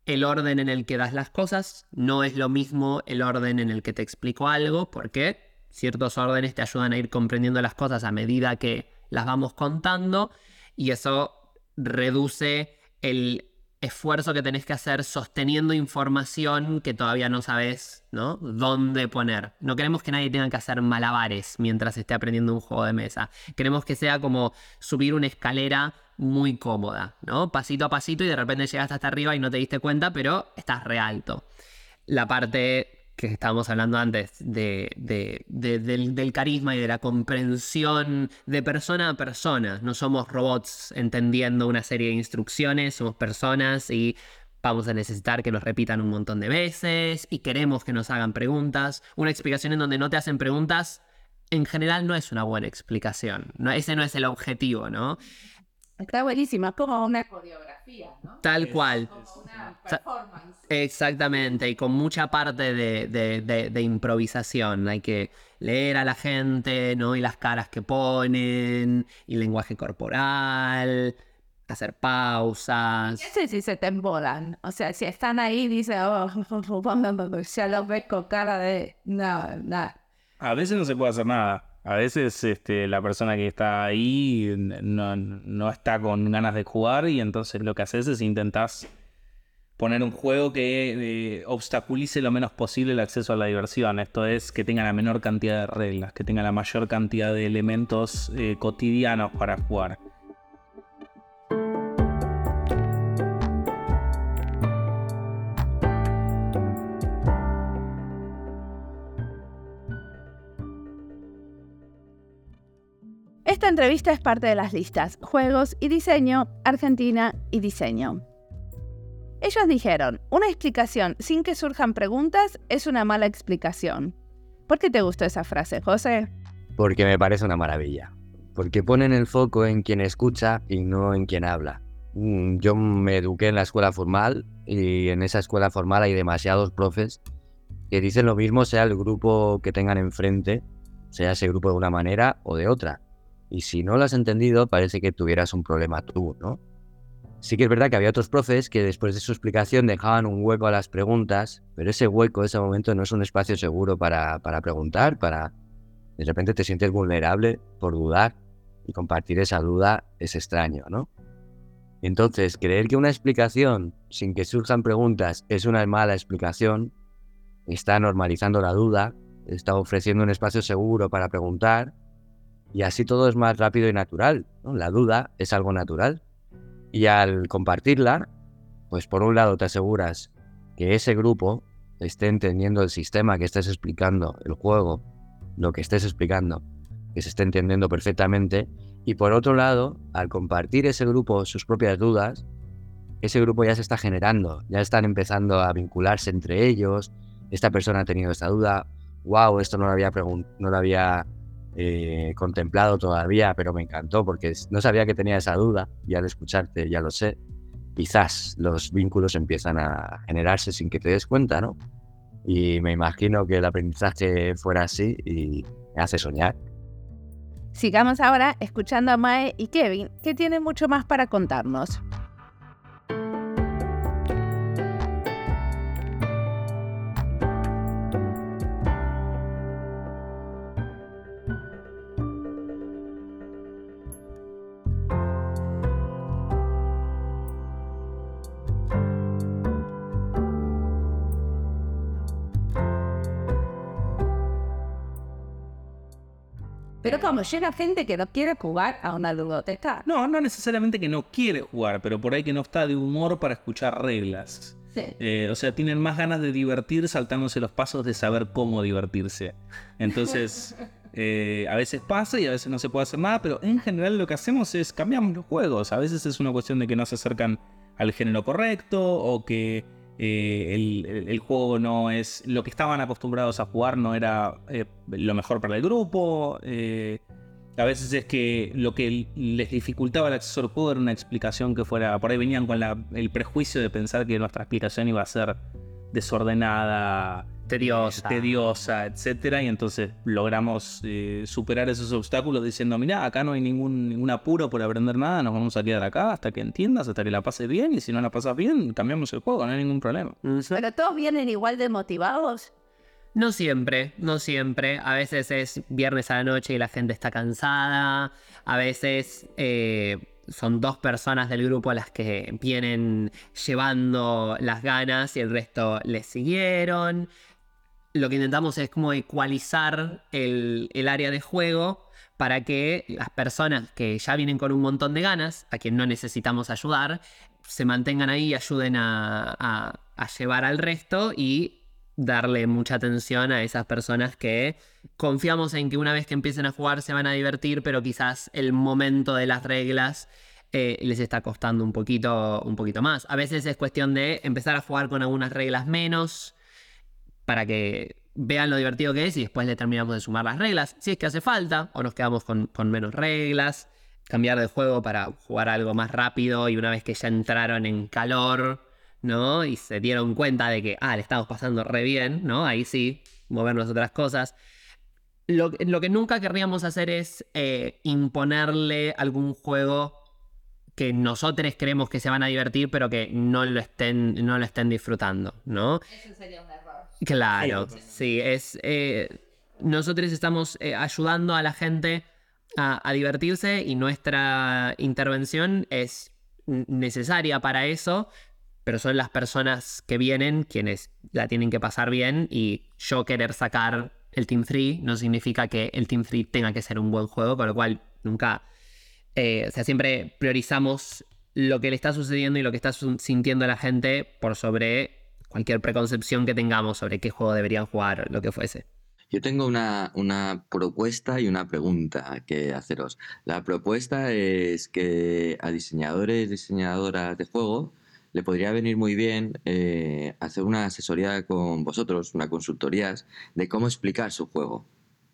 el orden en el que das las cosas. No es lo mismo el orden en el que te explico algo, porque ciertos órdenes te ayudan a ir comprendiendo las cosas a medida que las vamos contando y eso reduce el esfuerzo que tenés que hacer sosteniendo información que todavía no sabes, ¿no? Dónde poner. No queremos que nadie tenga que hacer malabares mientras esté aprendiendo un juego de mesa. Queremos que sea como subir una escalera muy cómoda, ¿no? Pasito a pasito y de repente llegaste hasta arriba y no te diste cuenta, pero estás re alto. La parte que estábamos hablando antes, de, de- de- del, carisma y de la comprensión de persona a persona. No somos robots entendiendo una serie de instrucciones, somos personas y vamos a necesitar que nos repitan un montón de veces y queremos que nos hagan preguntas. Una explicación en donde no te hacen preguntas, en general no es una buena explicación. No, ese no es el objetivo, ¿no? Está buenísima, es como una coreografía, ¿no? Tal cual. Como una performance. Exactamente, y con mucha parte de, de- de- de improvisación. Hay que leer a la gente, ¿no? Y las caras que ponen, y lenguaje corporal, hacer pausas. No sé si se te embolan. O sea, si están ahí, dice, oh, ya los ves con cara de. No, no. A veces no se puede hacer nada. A veces este, la persona que está ahí no, no está con ganas de jugar y entonces lo que haces es intentás poner un juego que eh, obstaculice lo menos posible el acceso a la diversión. Esto es que tenga la menor cantidad de reglas, que tenga la mayor cantidad de elementos eh, cotidianos para jugar. Esta entrevista es parte de las listas Juegos y Diseño, Argentina y Diseño. Ellos dijeron, una explicación sin que surjan preguntas es una mala explicación. ¿Por qué te gustó esa frase, José? Porque me parece una maravilla. Porque ponen el foco en quien escucha y no en quien habla. Mm, Yo me eduqué en la escuela formal y en esa escuela formal hay demasiados profes que dicen lo mismo sea el grupo que tengan enfrente, sea ese grupo de una manera o de otra. Y si no lo has entendido, parece que tuvieras un problema tú, ¿no? Sí que es verdad que había otros profes que después de su explicación dejaban un hueco a las preguntas, pero ese hueco, ese momento no es un espacio seguro para, para preguntar, para... De repente te sientes vulnerable por dudar y compartir esa duda es extraño, ¿no? Entonces, creer que una explicación sin que surjan preguntas es una mala explicación, está normalizando la duda, está ofreciendo un espacio seguro para preguntar y así todo es más rápido y natural. La duda es algo natural. Y al compartirla, pues por un lado te aseguras que ese grupo esté entendiendo el sistema que estés explicando, el juego, lo que estés explicando, que se esté entendiendo perfectamente. Y por otro lado, al compartir ese grupo sus propias dudas, ese grupo ya se está generando, ya están empezando a vincularse entre ellos. Esta persona ha tenido esta duda, wow, esto no lo había, no lo había eh, contemplado todavía, pero me encantó porque no sabía que tenía esa duda y al escucharte ya lo sé. Quizás los vínculos empiezan a generarse sin que te des cuenta, ¿no? Y me imagino que el aprendizaje fuera así y me hace soñar. Sigamos ahora escuchando a Mae y Kevin, que tienen mucho más para contarnos. Pero como llega gente que no quiere jugar a una ludoteca. No, no necesariamente que no quiere jugar, pero por ahí que no está de humor para escuchar reglas. Sí. Eh, o sea, tienen más ganas de divertir saltándose los pasos de saber cómo divertirse. Entonces, eh, a veces pasa y a veces no se puede hacer nada, pero en general lo que hacemos es cambiamos los juegos. A veces es una cuestión de que no se acercan al género correcto o que eh, el, juego no es lo que estaban acostumbrados a jugar, no era eh, lo mejor para el grupo. eh, a veces es que lo que les dificultaba el acceso al juego era una explicación que fuera. Por ahí venían con la- el prejuicio de pensar que nuestra explicación iba a ser desordenada, Tediosa. tediosa, etcétera, y entonces logramos eh, superar esos obstáculos diciendo, mira, acá no hay ningún, ningún apuro por aprender nada, nos vamos a quedar acá hasta que entiendas, hasta que la pases bien, y si no la pasas bien, cambiamos el juego, no hay ningún problema. Pero todos vienen igual de motivados. No siempre, no siempre. A veces es viernes a la noche y la gente está cansada. A veces eh, son dos personas del grupo las que vienen llevando las ganas y el resto les siguieron. Lo que intentamos es como ecualizar el, el área de juego para que las personas que ya vienen con un montón de ganas, a quien no necesitamos ayudar, se mantengan ahí y ayuden a, a- llevar al resto y darle mucha atención a esas personas que confiamos en que una vez que empiecen a jugar se van a divertir, pero quizás el momento de las reglas eh, les está costando un poquito, un poquito más. A veces es cuestión de empezar a jugar con algunas reglas menos para que vean lo divertido que es y después le terminamos de sumar las reglas, si es que hace falta, o nos quedamos con, con menos reglas, cambiar de juego para jugar algo más rápido y una vez que ya entraron en calor, ¿no? Y se dieron cuenta de que, ah, le estamos pasando re bien, ¿no? Ahí sí, movernos otras cosas. Lo, lo que nunca querríamos hacer es eh, imponerle algún juego que nosotros creemos que se van a divertir, pero que no lo estén, no lo estén disfrutando, ¿no? Eso sería un error. Claro, sí, es. eh, nosotros estamos eh, ayudando a la gente a, a divertirse y nuestra intervención es necesaria para eso, pero son las personas que vienen quienes la tienen que pasar bien y yo querer sacar el Team Free no significa que el Team Free tenga que ser un buen juego, con lo cual nunca, eh, o sea, siempre priorizamos lo que le está sucediendo y lo que está sintiendo la gente por sobre cualquier preconcepción que tengamos sobre qué juego deberían jugar, lo que fuese. Yo tengo una, una propuesta y una pregunta que haceros. La propuesta es que a diseñadores, diseñadoras de juego, le podría venir muy bien eh, hacer una asesoría con vosotros, una consultoría de cómo explicar su juego.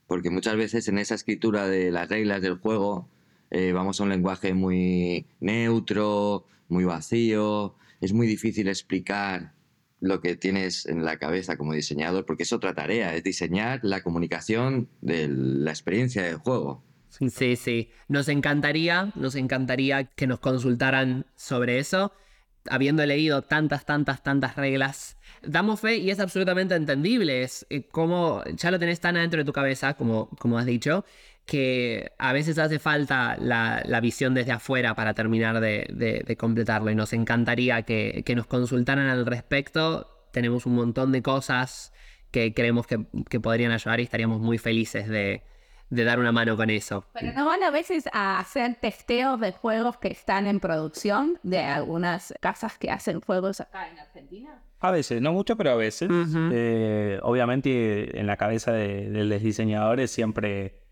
Porque muchas veces en esa escritura de las reglas del juego eh, vamos a un lenguaje muy neutro, muy vacío, es muy difícil explicar lo que tienes en la cabeza como diseñador, porque es otra tarea, es diseñar la comunicación de la experiencia del juego. Sí, sí. Nos encantaría, nos encantaría que nos consultaran sobre eso. Habiendo leído tantas, tantas, tantas reglas, damos fe y es absolutamente entendible. Es eh, como ya lo tenés tan adentro de tu cabeza, como, como has dicho, que a veces hace falta la, la visión desde afuera para terminar de, de- de completarlo. Y nos encantaría que, que nos consultaran al respecto. Tenemos un montón de cosas que creemos que, que podrían ayudar y estaríamos muy felices de, de dar una mano con eso. Pero no van a veces a hacer testeos de juegos que están en producción de algunas casas que hacen juegos acá en Argentina. A veces, no mucho, pero a veces. Ujú. Eh, obviamente en la cabeza de, de los diseñadores siempre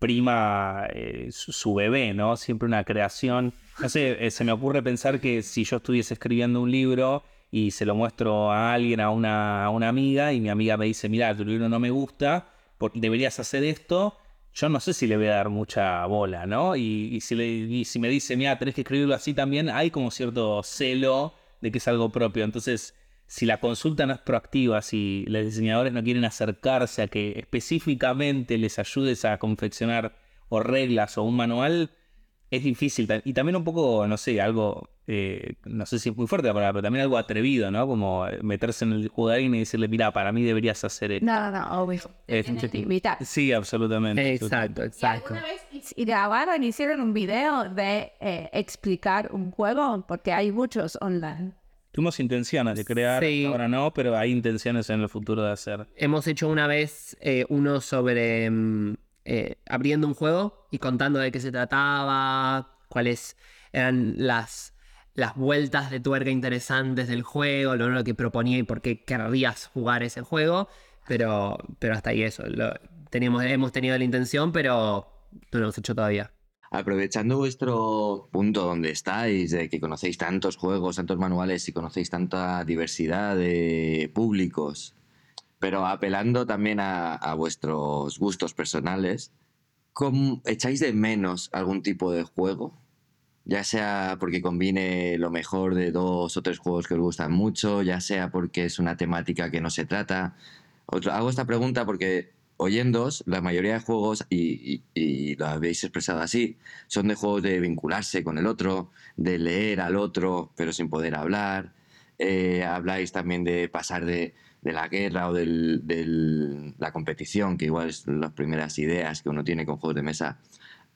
prima eh, su, bebé, ¿no? Siempre una creación. No sé, eh, se me ocurre pensar que si yo estuviese escribiendo un libro y se lo muestro a alguien, a una, a una amiga, y mi amiga me dice, mira, tu libro no me gusta, deberías hacer esto, yo no sé si le voy a dar mucha bola, ¿no? Y, si, le- me dice, mira, tenés que escribirlo así también, hay como cierto celo de que es algo propio. Entonces, si la consulta no es proactiva, si los diseñadores no quieren acercarse a que específicamente les ayudes a confeccionar o reglas o un manual, es difícil. Y también un poco, no sé, algo, eh, no sé si es muy fuerte la palabra, pero también algo atrevido, ¿no? Como meterse en el alguien y decirle, mira, para mí deberías hacer esto. No, no, obvio. Eh, invitar. Sí, absolutamente. Exacto, ¿Y exacto. alguna vez y grabaron, hicieron un video de eh, explicar un juego? Porque hay muchos online. Tuvimos intenciones de crear, Sí. ahora no, pero hay intenciones en el futuro de hacer. Hemos hecho una vez eh, uno sobre mm, eh, abriendo un juego y contando de qué se trataba, cuáles eran las, las vueltas de tuerca interesantes del juego, lo, lo que proponía y por qué querrías jugar ese juego. Pero, pero hasta ahí eso. Lo, teníamos, hemos tenido la intención, pero no lo hemos hecho todavía. Aprovechando vuestro punto donde estáis, de que conocéis tantos juegos, tantos manuales y conocéis tanta diversidad de públicos, pero apelando también a, vuestros gustos personales, ¿cómo- ¿echáis de menos algún tipo de juego? Ya sea porque combine lo mejor de dos o tres juegos que os gustan mucho, ya sea porque es una temática que no se trata. Hago esta pregunta porque oyéndoos, la mayoría de juegos, y, y- y lo habéis expresado así, son de juegos de vincularse con el otro, de leer al otro, pero sin poder hablar. Eh, habláis también de pasar de, la guerra o de la competición, que igual es las primeras ideas que uno tiene con juegos de mesa,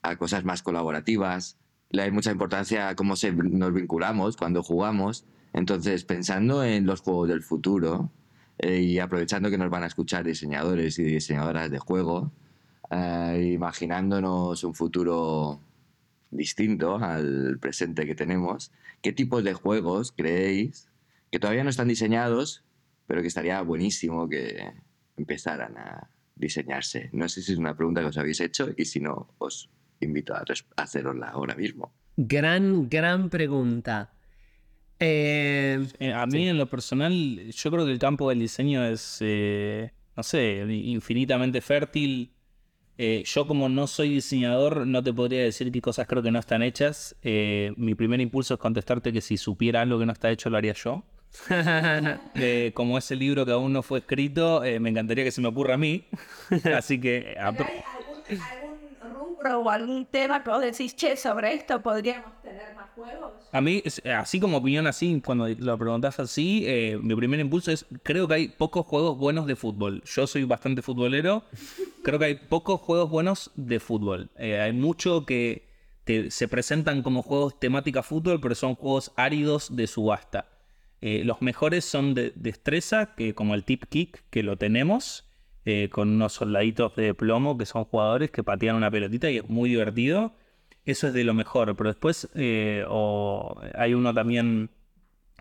a cosas más colaborativas. Le hay mucha importancia a cómo nos vinculamos cuando jugamos. Entonces, pensando en los juegos del futuro eh, y aprovechando que nos van a escuchar diseñadores y diseñadoras de juego, eh, imaginándonos un futuro distinto al presente que tenemos, ¿qué tipos de juegos creéis que todavía no están diseñados, pero que estaría buenísimo que empezaran a diseñarse. No sé si es una pregunta que os habéis hecho y si no, os invito a, a hacerosla ahora mismo. Gran, gran pregunta. Eh, Eh, a mí en lo personal, yo creo que el campo del diseño es, eh, no sé, infinitamente fértil. Eh, yo como no soy diseñador, no te podría decir qué cosas creo que no están hechas. Eh, mi primer impulso es contestarte que si supiera algo que no está hecho, lo haría yo. Eh, como ese libro que aún no fue escrito, eh, me encantaría que se me ocurra a mí. Así que... apro- ¿Algún, algún rubro o algún tema que vos decís, che, sobre esto podríamos tener más juegos? A mí, así como opinión así, cuando lo preguntás así, eh, mi primer impulso es, creo que hay pocos juegos buenos de fútbol. Yo soy bastante futbolero, creo que hay pocos juegos buenos de fútbol. Eh, hay mucho que se presentan como juegos temática fútbol, pero son juegos áridos de subasta. Eh, los mejores son de destreza, que como el tip kick, que lo tenemos, eh, con unos soldaditos de plomo que son jugadores que patean una pelotita y es muy divertido. Eso es de lo mejor, pero después eh, hay uno también,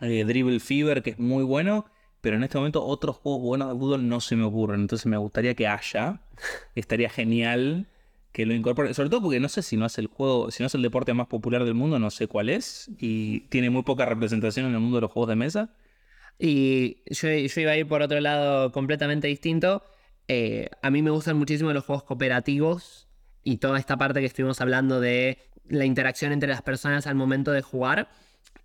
eh, Dribble Fever, que es muy bueno, pero en este momento otros juegos buenos de fútbol no se me ocurren, entonces me gustaría que haya, estaría genial que lo incorpore, sobre todo porque no sé si no es el juego, si no es el deporte más popular del mundo, no sé cuál es, y tiene muy poca representación en el mundo de los juegos de mesa. Y yo iba a ir por otro lado completamente distinto. Eh, a mí me gustan muchísimo los juegos cooperativos y toda esta parte que estuvimos hablando de la interacción entre las personas al momento de jugar.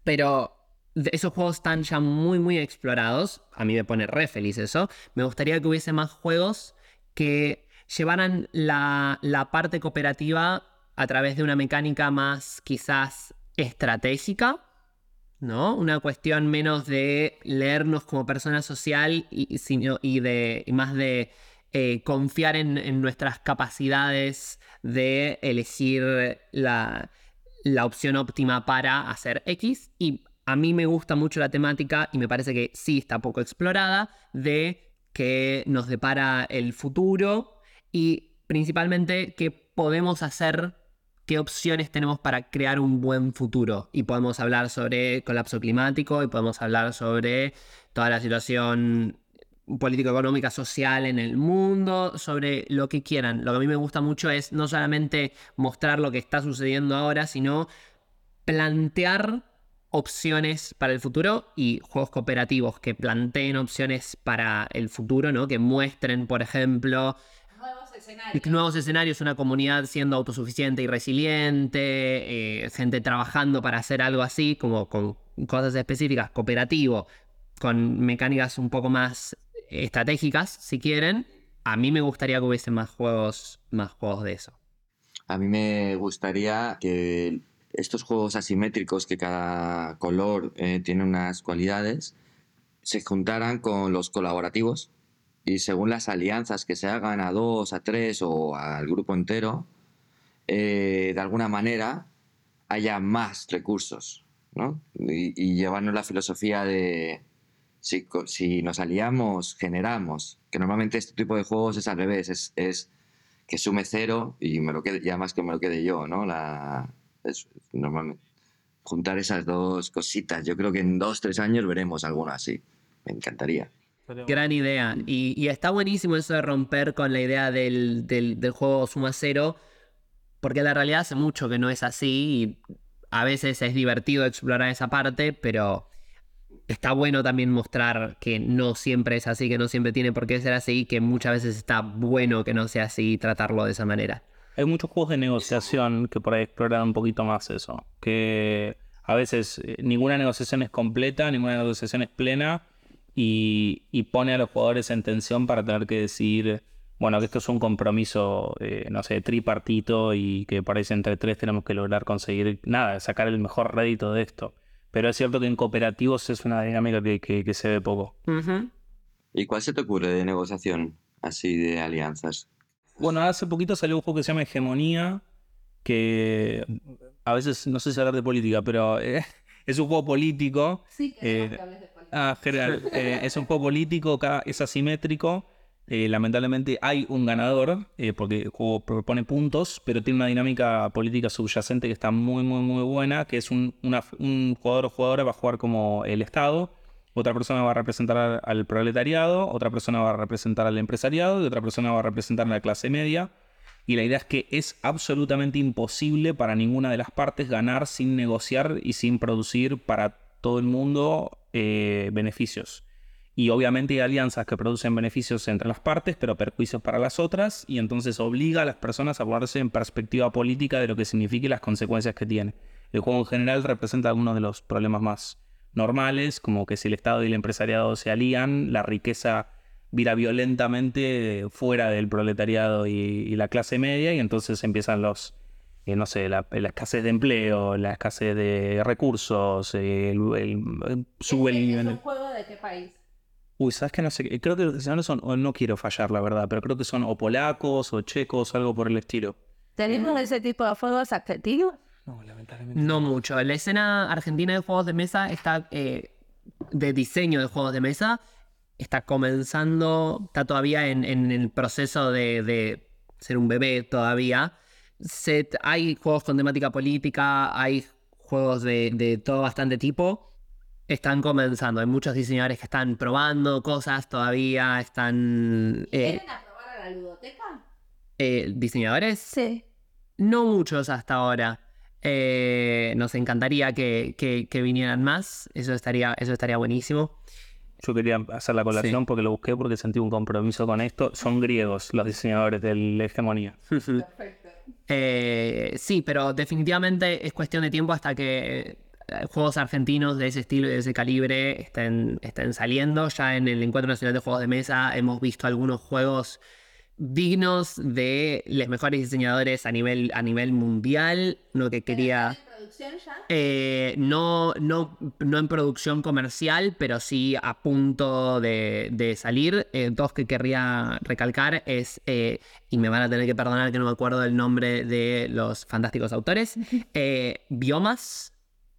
Pero esos juegos están ya muy, muy explorados. A mí me pone re feliz eso. Me gustaría que hubiese más juegos que llevaran la, la parte cooperativa a través de una mecánica más quizás estratégica. ¿No? Una cuestión menos de leernos como persona social y, sino- y de, más de eh, confiar en, en nuestras capacidades de elegir la, la opción óptima para hacer X. Y a mí me gusta mucho la temática y me parece que sí está poco explorada de que nos depara el futuro y principalmente qué podemos hacer qué opciones tenemos para crear un buen futuro. Y podemos hablar sobre colapso climático y podemos hablar sobre toda la situación político-económica, social en el mundo, sobre lo que quieran. Lo que a mí me gusta mucho es no solamente mostrar lo que está sucediendo ahora, sino plantear opciones para el futuro y juegos cooperativos que planteen opciones para el futuro, ¿no? Que muestren, por ejemplo, escenarios. nuevos escenarios, una comunidad siendo autosuficiente y resiliente, eh, gente trabajando para hacer algo así, como con cosas específicas, cooperativo, con mecánicas un poco más estratégicas, si quieren. A mí me gustaría que hubiese más juegos, más juegos de eso. A mí me gustaría que estos juegos asimétricos, que cada color eh, tiene unas cualidades, se juntaran con los colaborativos y según las alianzas que se hagan a dos, a tres o al grupo entero, eh, de alguna manera haya más recursos, ¿no? Y, llevarnos la filosofía de si, si nos aliamos, generamos, que normalmente este tipo de juegos es al revés, es, es que sume cero y me lo quede, ya más que me lo quede yo, ¿no? La, normalmente juntar esas dos cositas. Yo creo que en dos, tres años veremos alguno así. Me encantaría. Gran idea. Y, y está buenísimo eso de romper con la idea del, del- del juego suma cero, porque la realidad hace mucho que no es así y a veces es divertido explorar esa parte, pero está bueno también mostrar que no siempre es así, que no siempre tiene por qué ser así, que muchas veces está bueno que no sea así y tratarlo de esa manera. Hay muchos juegos de negociación que por ahí exploran un poquito más eso. Que a veces eh, ninguna negociación es completa, ninguna negociación es plena y, y pone a los jugadores en tensión para tener que decidir, bueno, que esto es un compromiso, eh, no sé, tripartito y que parece entre tres tenemos que lograr conseguir, nada, sacar el mejor rédito de esto. Pero es cierto que en cooperativos es una dinámica que, que- que se ve poco. ¿Y cuál se te ocurre de negociación así de alianzas? Bueno, hace poquito salió un juego que se llama Hegemonía, que a veces no sé si hablar de política, pero eh, es un juego político. Sí, Eh, Ah, general, eh, es un juego político, es asimétrico. eh, lamentablemente hay un ganador, eh, porque el juego propone puntos, pero tiene una dinámica política subyacente que está muy, muy, muy buena, que es un, una- un jugador o jugadora va a jugar como el Estado, otra persona va a representar al proletariado, otra persona va a representar al empresariado y otra persona va a representar a la clase media. Y la idea es que es absolutamente imposible para ninguna de las partes ganar sin negociar y sin producir para todo el mundo eh, beneficios. Y obviamente hay alianzas que producen beneficios entre las partes, pero perjuicios para las otras, y entonces obliga a las personas a ponerse en perspectiva política de lo que significa y las consecuencias que tiene. El juego en general representa algunos de los problemas más normales, como que si el Estado y el empresariado se alían, la riqueza vira violentamente fuera del proletariado y, y la clase media, y entonces empiezan los, eh, no sé, la, la escasez de empleo, la escasez de recursos, eh, el, el- sube el nivel. juego de qué país? Uy, ¿sabes qué? No sé. Creo que los diseñadores son, o no quiero fallar, la verdad, pero creo que son o polacos o checos, algo por el estilo. ¿Tenemos ese tipo de juegos argentinos? No, lamentablemente. No mucho. La escena argentina de juegos de mesa está. eh, de diseño de juegos de mesa. Está comenzando. Está todavía en, en el proceso de, de ser un bebé todavía. Se- hay juegos con temática política. Hay juegos de, de todo bastante tipo. Están comenzando. Hay muchos diseñadores que están probando cosas todavía. Están. eh, a probar a la ludoteca? eh, diseñadores. Sí. No muchos hasta ahora. Eh, nos encantaría que, que- que vinieran más. Eso estaría, eso estaría buenísimo. Yo quería hacer la colación Sí. porque lo busqué porque sentí un compromiso con esto. Son griegos los diseñadores de la hegemonía. Eh, sí, pero definitivamente es cuestión de tiempo hasta que eh, juegos argentinos de ese estilo y de ese calibre estén, estén saliendo. Ya en el Encuentro Nacional de Juegos de Mesa hemos visto algunos juegos dignos de los mejores diseñadores a nivel, a nivel mundial. Lo que quería... producción ya? Eh, no, no, no en producción comercial, pero sí a punto de, de salir. Eh, dos que querría recalcar es, eh, y me van a tener que perdonar que no me acuerdo del nombre de los fantásticos autores, eh, Biomas.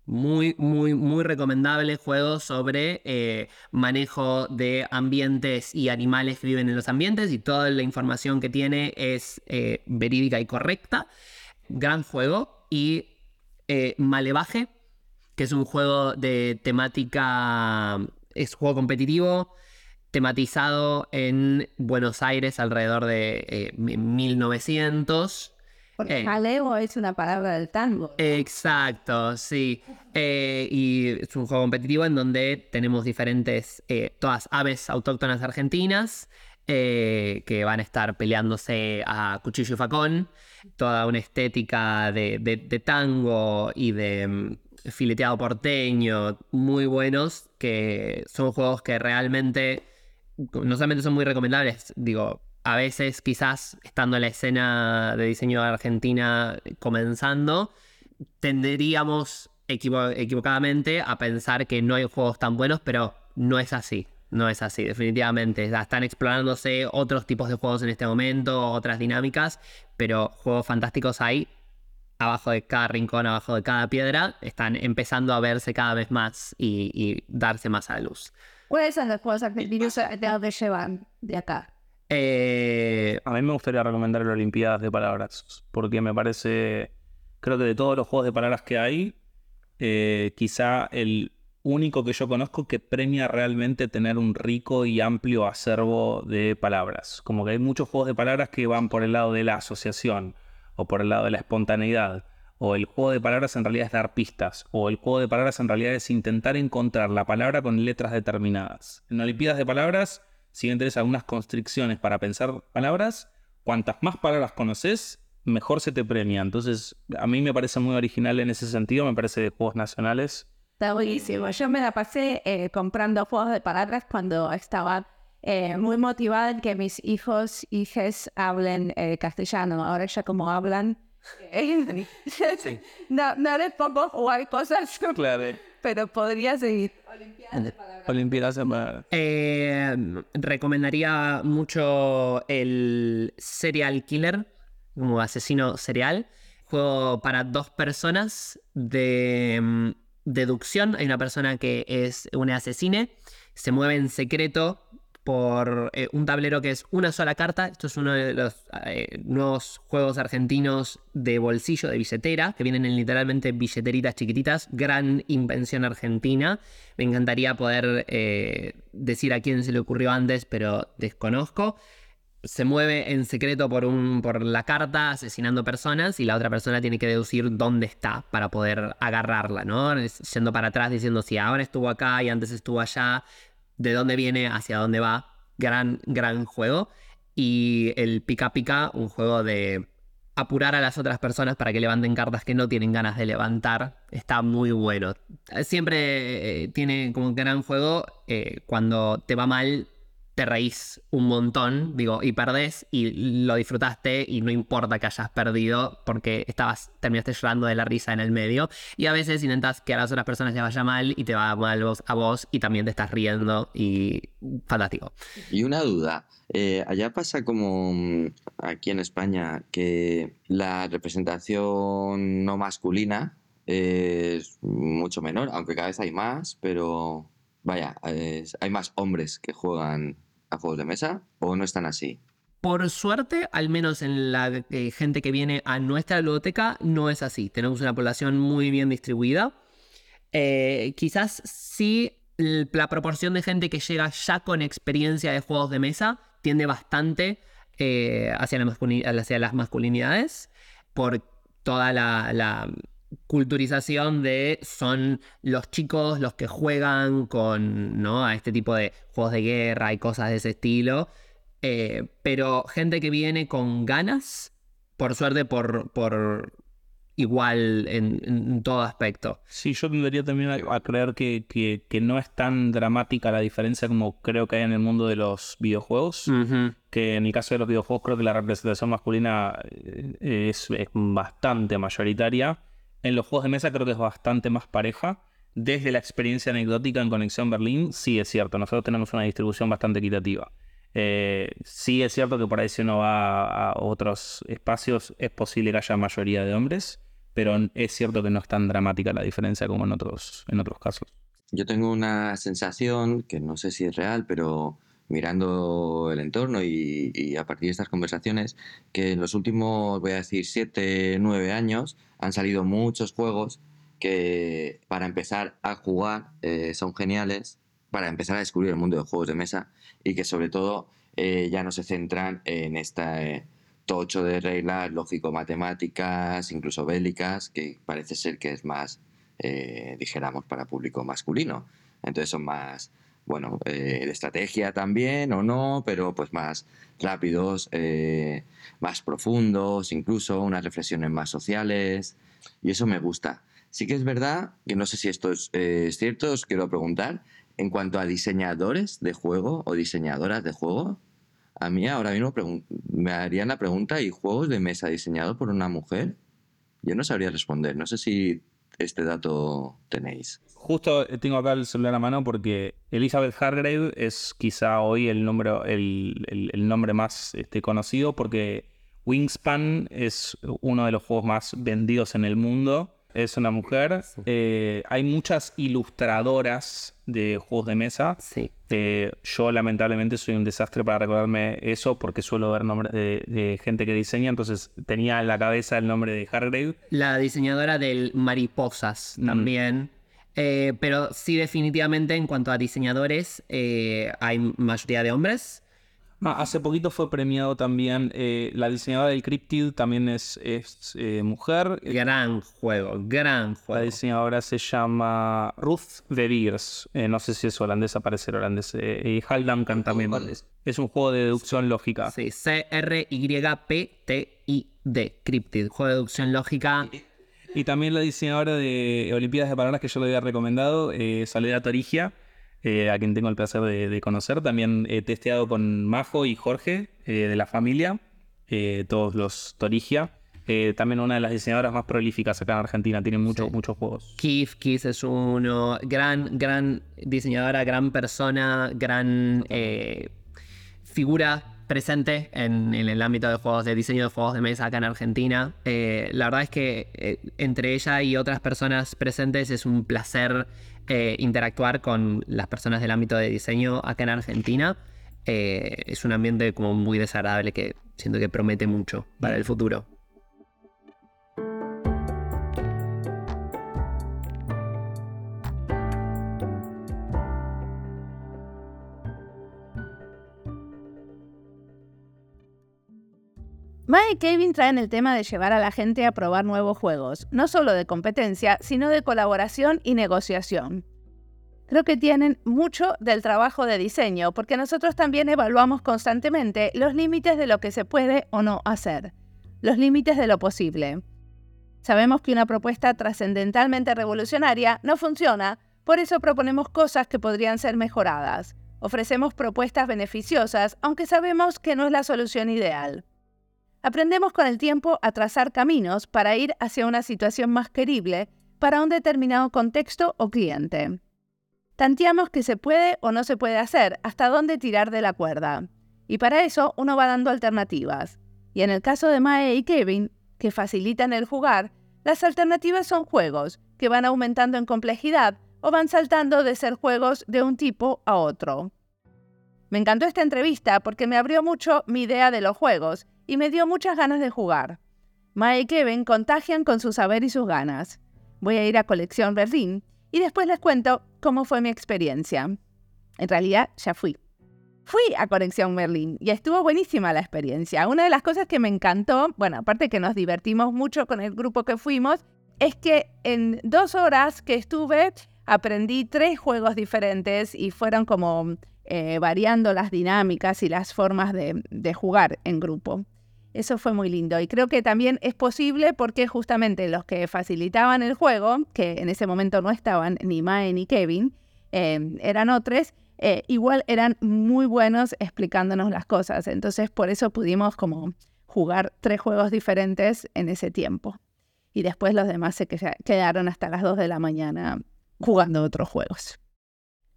Muy, muy, muy recomendable juego sobre eh, manejo de ambientes y animales que viven en los ambientes y toda la información que tiene es eh, verídica y correcta. Gran juego. Y eh, Malevaje, que es un juego de temática, es juego competitivo, tematizado en Buenos Aires alrededor de eh, 1900. Porque Eh. jaleo es una palabra del tango. Exacto, sí. Eh, y es un juego competitivo en donde tenemos diferentes, eh, todas aves autóctonas argentinas eh, que van a estar peleándose a cuchillo y facón. Toda una estética de, tango y de mm, fileteado porteño muy buenos, que son juegos que realmente no solamente son muy recomendables, digo, a veces quizás estando en la escena de diseño de Argentina comenzando, tenderíamos equivo- equivocadamente a pensar que no hay juegos tan buenos, pero no es así. No es así, definitivamente. Están explorándose otros tipos de juegos en este momento, otras dinámicas, pero juegos fantásticos hay abajo de cada rincón, abajo de cada piedra. Están empezando a verse cada vez más y, y darse más a la luz. ¿Cuáles son los juegos argentinos de dónde llevan de acá? Eh, A mí me gustaría recomendar las Olimpiadas de Palabras, porque me parece, creo que de todos los juegos de palabras que hay, eh, quizá el único que yo conozco que premia realmente tener un rico y amplio acervo de palabras. Como que hay muchos juegos de palabras que van por el lado de la asociación, o por el lado de la espontaneidad, o el juego de palabras en realidad es dar pistas, o el juego de palabras en realidad es intentar encontrar la palabra con letras determinadas. En Olimpiadas de Palabras siguen tenés algunas constricciones para pensar palabras. Cuantas más palabras conoces, mejor se te premia. Entonces, a mí me parece muy original en ese sentido, me parece de juegos nacionales. Está buenísimo. Yo me la pasé eh, comprando juegos de palabras cuando estaba eh, muy motivada en que mis hijos, hijas hablen eh, castellano. Ahora ya como hablan... eh, no, no les pongo jugar cosas, Claro. pero podría seguir. Olimpiadas de Palabras. Eh, recomendaría mucho el Serial Killer, como asesino serial. Juego para dos personas de mm, deducción. Hay una persona que es una asesine, se mueve en secreto por eh, un tablero que es una sola carta. Esto es uno de los eh, nuevos juegos argentinos de bolsillo, de billetera, que vienen en literalmente billeteritas chiquititas. Gran invención argentina. Me encantaría poder eh, decir a quién se le ocurrió antes, pero desconozco. Se mueve en secreto por, un, por la carta asesinando personas y la otra persona tiene que deducir dónde está para poder agarrarla, ¿no? Yendo para atrás diciendo si ahora estuvo acá y antes estuvo allá, de dónde viene, hacia dónde va. Gran, gran juego. Y el Pica Pica, un juego de apurar a las otras personas para que levanten cartas que no tienen ganas de levantar. Está muy bueno. Siempre eh, tiene como gran juego. Eh, cuando te va mal, te reís un montón, digo, y perdés y lo disfrutaste y no importa que hayas perdido porque estabas, terminaste llorando de la risa en el medio. Y a veces intentas que a las otras personas les vaya mal y te va mal a vos y también te estás riendo y fantástico. Y una duda, eh, allá pasa como mm, aquí en España que la representación no masculina es mucho menor, aunque cada vez hay más, pero vaya, hay más hombres que juegan a juegos de mesa o no están así? Por suerte, al menos en la gente que viene a nuestra biblioteca, no es así. Tenemos una población muy bien distribuida. Eh, quizás sí la proporción de gente que llega ya con experiencia de juegos de mesa tiende bastante eh, hacia, las masculinidades por toda la, culturización de son los chicos los que juegan con ¿no? a este tipo de juegos de guerra y cosas de ese estilo. Eh, pero gente que viene con ganas, por suerte, por, por igual en, todo aspecto. Sí, yo tendría también a, creer que, que, no es tan dramática la diferencia como creo que hay en el mundo de los videojuegos. Que en el caso de los videojuegos creo que la representación masculina eh, es, es bastante mayoritaria. En los juegos de mesa creo que es bastante más pareja. Desde la experiencia anecdótica en Conexión Berlín, sí es cierto, nosotros tenemos una distribución bastante equitativa. Eh, sí es cierto que por ahí si uno va a otros espacios es posible que haya mayoría de hombres, pero es cierto que no es tan dramática la diferencia como en otros, en otros casos. Yo tengo una sensación, que no sé si es real, pero mirando el entorno y, y, a partir de estas conversaciones, que en los últimos, voy a decir, 7, 9 años han salido muchos juegos que para empezar a jugar eh, son geniales, para empezar a descubrir el mundo de juegos de mesa y que sobre todo eh, ya no se centran en este tocho de reglas lógico-matemáticas, incluso bélicas, que parece ser que es más, dijéramos, para público masculino. Entonces son más bueno, eh, de estrategia también o no, pero pues más rápidos, eh, más profundos, incluso unas reflexiones más sociales. Y eso me gusta. Sí que es verdad, que no sé si esto es, eh, cierto, os quiero preguntar, en cuanto a diseñadores de juego o diseñadoras de juego, a mí ahora mismo me harían la pregunta, ¿y juegos de mesa diseñados por una mujer? Yo no sabría responder, no sé si este dato tenéis. Justo tengo acá el celular a mano porque Elizabeth Hargrave es quizá hoy el nombre, el, nombre más este, conocido porque Wingspan es uno de los juegos más vendidos en el mundo es una mujer. Eh, hay muchas ilustradoras de juegos de mesa. Sí. Eh, yo lamentablemente soy un desastre para recordarme eso porque suelo ver nombres de, gente que diseña, entonces tenía en la cabeza el nombre de Hargrave. La diseñadora del Mariposas mm. también. Eh, pero sí, definitivamente en cuanto a diseñadores, hay mayoría de hombres. Ah, hace poquito fue premiado también eh, la diseñadora del Cryptid, también es, es eh, mujer. Gran juego, gran juego. La diseñadora se llama Ruth de Beers. Eh, no sé si es holandesa, parece holandés. y Hal Duncan también. Es un juego de deducción lógica. Sí, C-R-Y-P-T-I-D. Cryptid, juego de deducción lógica. Y también la diseñadora de Olimpiadas de Palabras que yo le había recomendado, Soledad Torigia eh, a quien tengo el placer de, conocer. También he testeado con Majo y Jorge eh, de la familia, eh, todos los Torigia. también una de las diseñadoras más prolíficas acá en Argentina, tiene muchos muchos juegos. Keith, Keith es uno, gran, gran diseñadora, gran persona, gran figura presente en, en, el ámbito de juegos, de diseño de juegos de mesa acá en Argentina. la verdad es que entre ella y otras personas presentes es un placer eh, interactuar con las personas del ámbito de diseño acá en Argentina. eh, es un ambiente como muy desagradable que siento que promete mucho para el futuro. Mae y Kevin traen el tema de llevar a la gente a probar nuevos juegos, no solo de competencia, sino de colaboración y negociación. Creo que tienen mucho del trabajo de diseño, porque nosotros también evaluamos constantemente los límites de lo que se puede o no hacer, los límites de lo posible. Sabemos que una propuesta trascendentalmente revolucionaria no funciona, por eso proponemos cosas que podrían ser mejoradas. Ofrecemos propuestas beneficiosas, aunque sabemos que no es la solución ideal. Aprendemos con el tiempo a trazar caminos para ir hacia una situación más querible para un determinado contexto o cliente. Tanteamos que se puede o no se puede hacer, hasta dónde tirar de la cuerda. Y para eso uno va dando alternativas. Y en el caso de Mae y Kevin, que facilitan el jugar, las alternativas son juegos, que van aumentando en complejidad o van saltando de ser juegos de un tipo a otro. Me encantó esta entrevista porque me abrió mucho mi idea de los juegos y me dio muchas ganas de jugar. Mae y Kevin contagian con su saber y sus ganas. Voy a ir a Colección Berlín y después les cuento cómo fue mi experiencia. En realidad, ya fui. Fui a Conexión Berlín y estuvo buenísima la experiencia. Una de las cosas que me encantó, bueno, aparte que nos divertimos mucho con el grupo que fuimos, es que en dos horas que estuve aprendí tres juegos diferentes y fueron como eh, variando las dinámicas y las formas de jugar en grupo. Eso fue muy lindo y creo que también es posible porque justamente los que facilitaban el juego, que en ese momento no estaban ni Mae ni Kevin, eh, eran otros, eh, igual eran muy buenos explicándonos las cosas. Entonces por eso pudimos como jugar tres juegos diferentes en ese tiempo. Y después los demás se quedaron hasta las 2 de la mañana jugando otros juegos.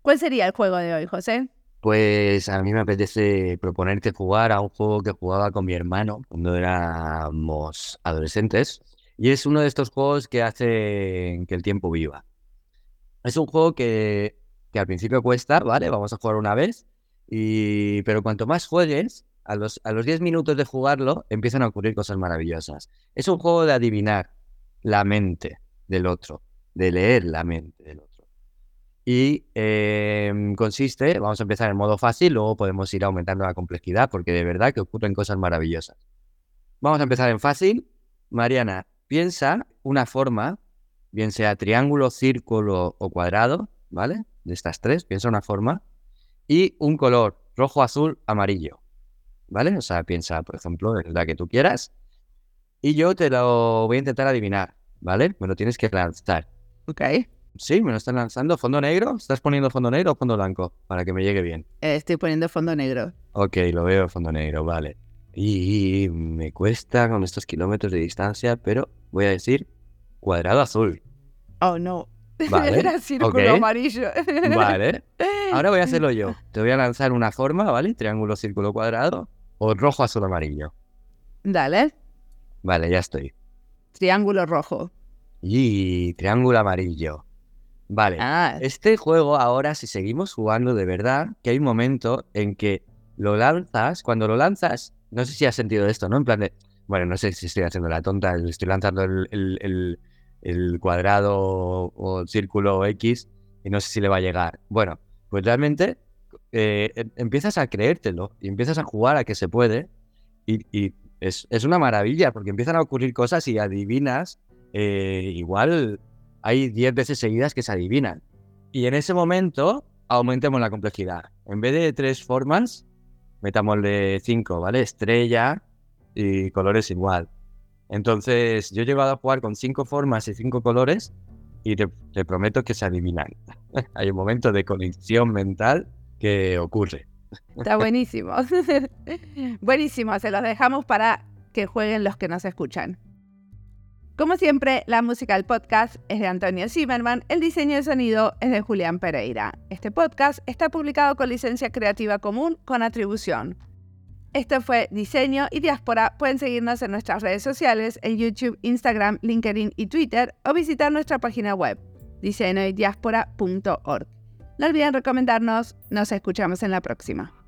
¿Cuál sería el juego de hoy, José? Pues a mí me apetece proponerte jugar a un juego que jugaba con mi hermano cuando éramos adolescentes. Y es uno de estos juegos que hace que el tiempo viva. Es un juego que, que al principio cuesta, ¿vale? Vamos a jugar una vez. Y, pero cuanto más juegues, a los, a los 10 minutos de jugarlo, empiezan a ocurrir cosas maravillosas. Es un juego de adivinar la mente del otro, de leer la mente del otro. Y em, consiste, vamos a empezar en modo fácil, luego podemos ir aumentando la complejidad porque de verdad que ocurren cosas maravillosas. Vamos a empezar en fácil. Mariana, piensa una forma, bien sea triángulo, círculo o cuadrado, ¿vale? De estas tres, piensa una forma. Y un color, rojo, azul, amarillo. ¿Vale? O sea, piensa, por ejemplo, la que tú quieras. Y yo te lo voy a intentar adivinar, ¿vale? Me lo tienes que lanzar. Ok. Sí, me lo están lanzando. ¿Fondo negro? ¿Estás poniendo fondo negro o fondo blanco? Para que me llegue bien. Eh, estoy poniendo fondo negro. Ok, lo veo fondo negro, vale. Y me cuesta con estos kilómetros de distancia, pero voy a decir cuadrado azul. Oh, no. Vale, Era círculo amarillo. Vale. Ahora voy a hacerlo yo. Te voy a lanzar una forma, ¿vale? Triángulo, círculo, cuadrado. O rojo, azul, amarillo. Dale. Vale, ya estoy. Triángulo rojo. Y triángulo amarillo. Vale. Ah, Este juego ahora, si seguimos jugando de verdad, que hay un momento en que lo lanzas, cuando lo lanzas, no sé si has sentido esto, ¿no? En plan de, bueno, no sé si estoy haciendo la tonta, estoy lanzando el, el- el- el cuadrado o el círculo X y no sé si le va a llegar. Bueno, pues realmente eh, em- empiezas a creértelo y empiezas a jugar a que se puede y, y es, es una maravilla porque empiezan a ocurrir cosas y adivinas, eh, igual hay 10 veces seguidas que se adivinan. Y en ese momento aumentemos la complejidad. En vez de tres formas, metámosle cinco, ¿vale? Estrella y colores igual. Entonces, yo he llegado a jugar con cinco formas y cinco colores y te, prometo que se adivinan. Hay un momento de conexión mental que ocurre. está buenísimo. buenísimo, se los dejamos para que jueguen los que nos escuchan. Como siempre, la música del podcast es de Antonio Zimmerman, el diseño de sonido es de Julián Pereira. Este podcast está publicado con licencia creativa común con atribución. Esto fue Diseño y Diáspora. Pueden seguirnos en nuestras redes sociales, en YouTube, Instagram, LinkedIn y Twitter, o visitar nuestra página web, diseñoydiaspora.org. No olviden recomendarnos. Nos escuchamos en la próxima.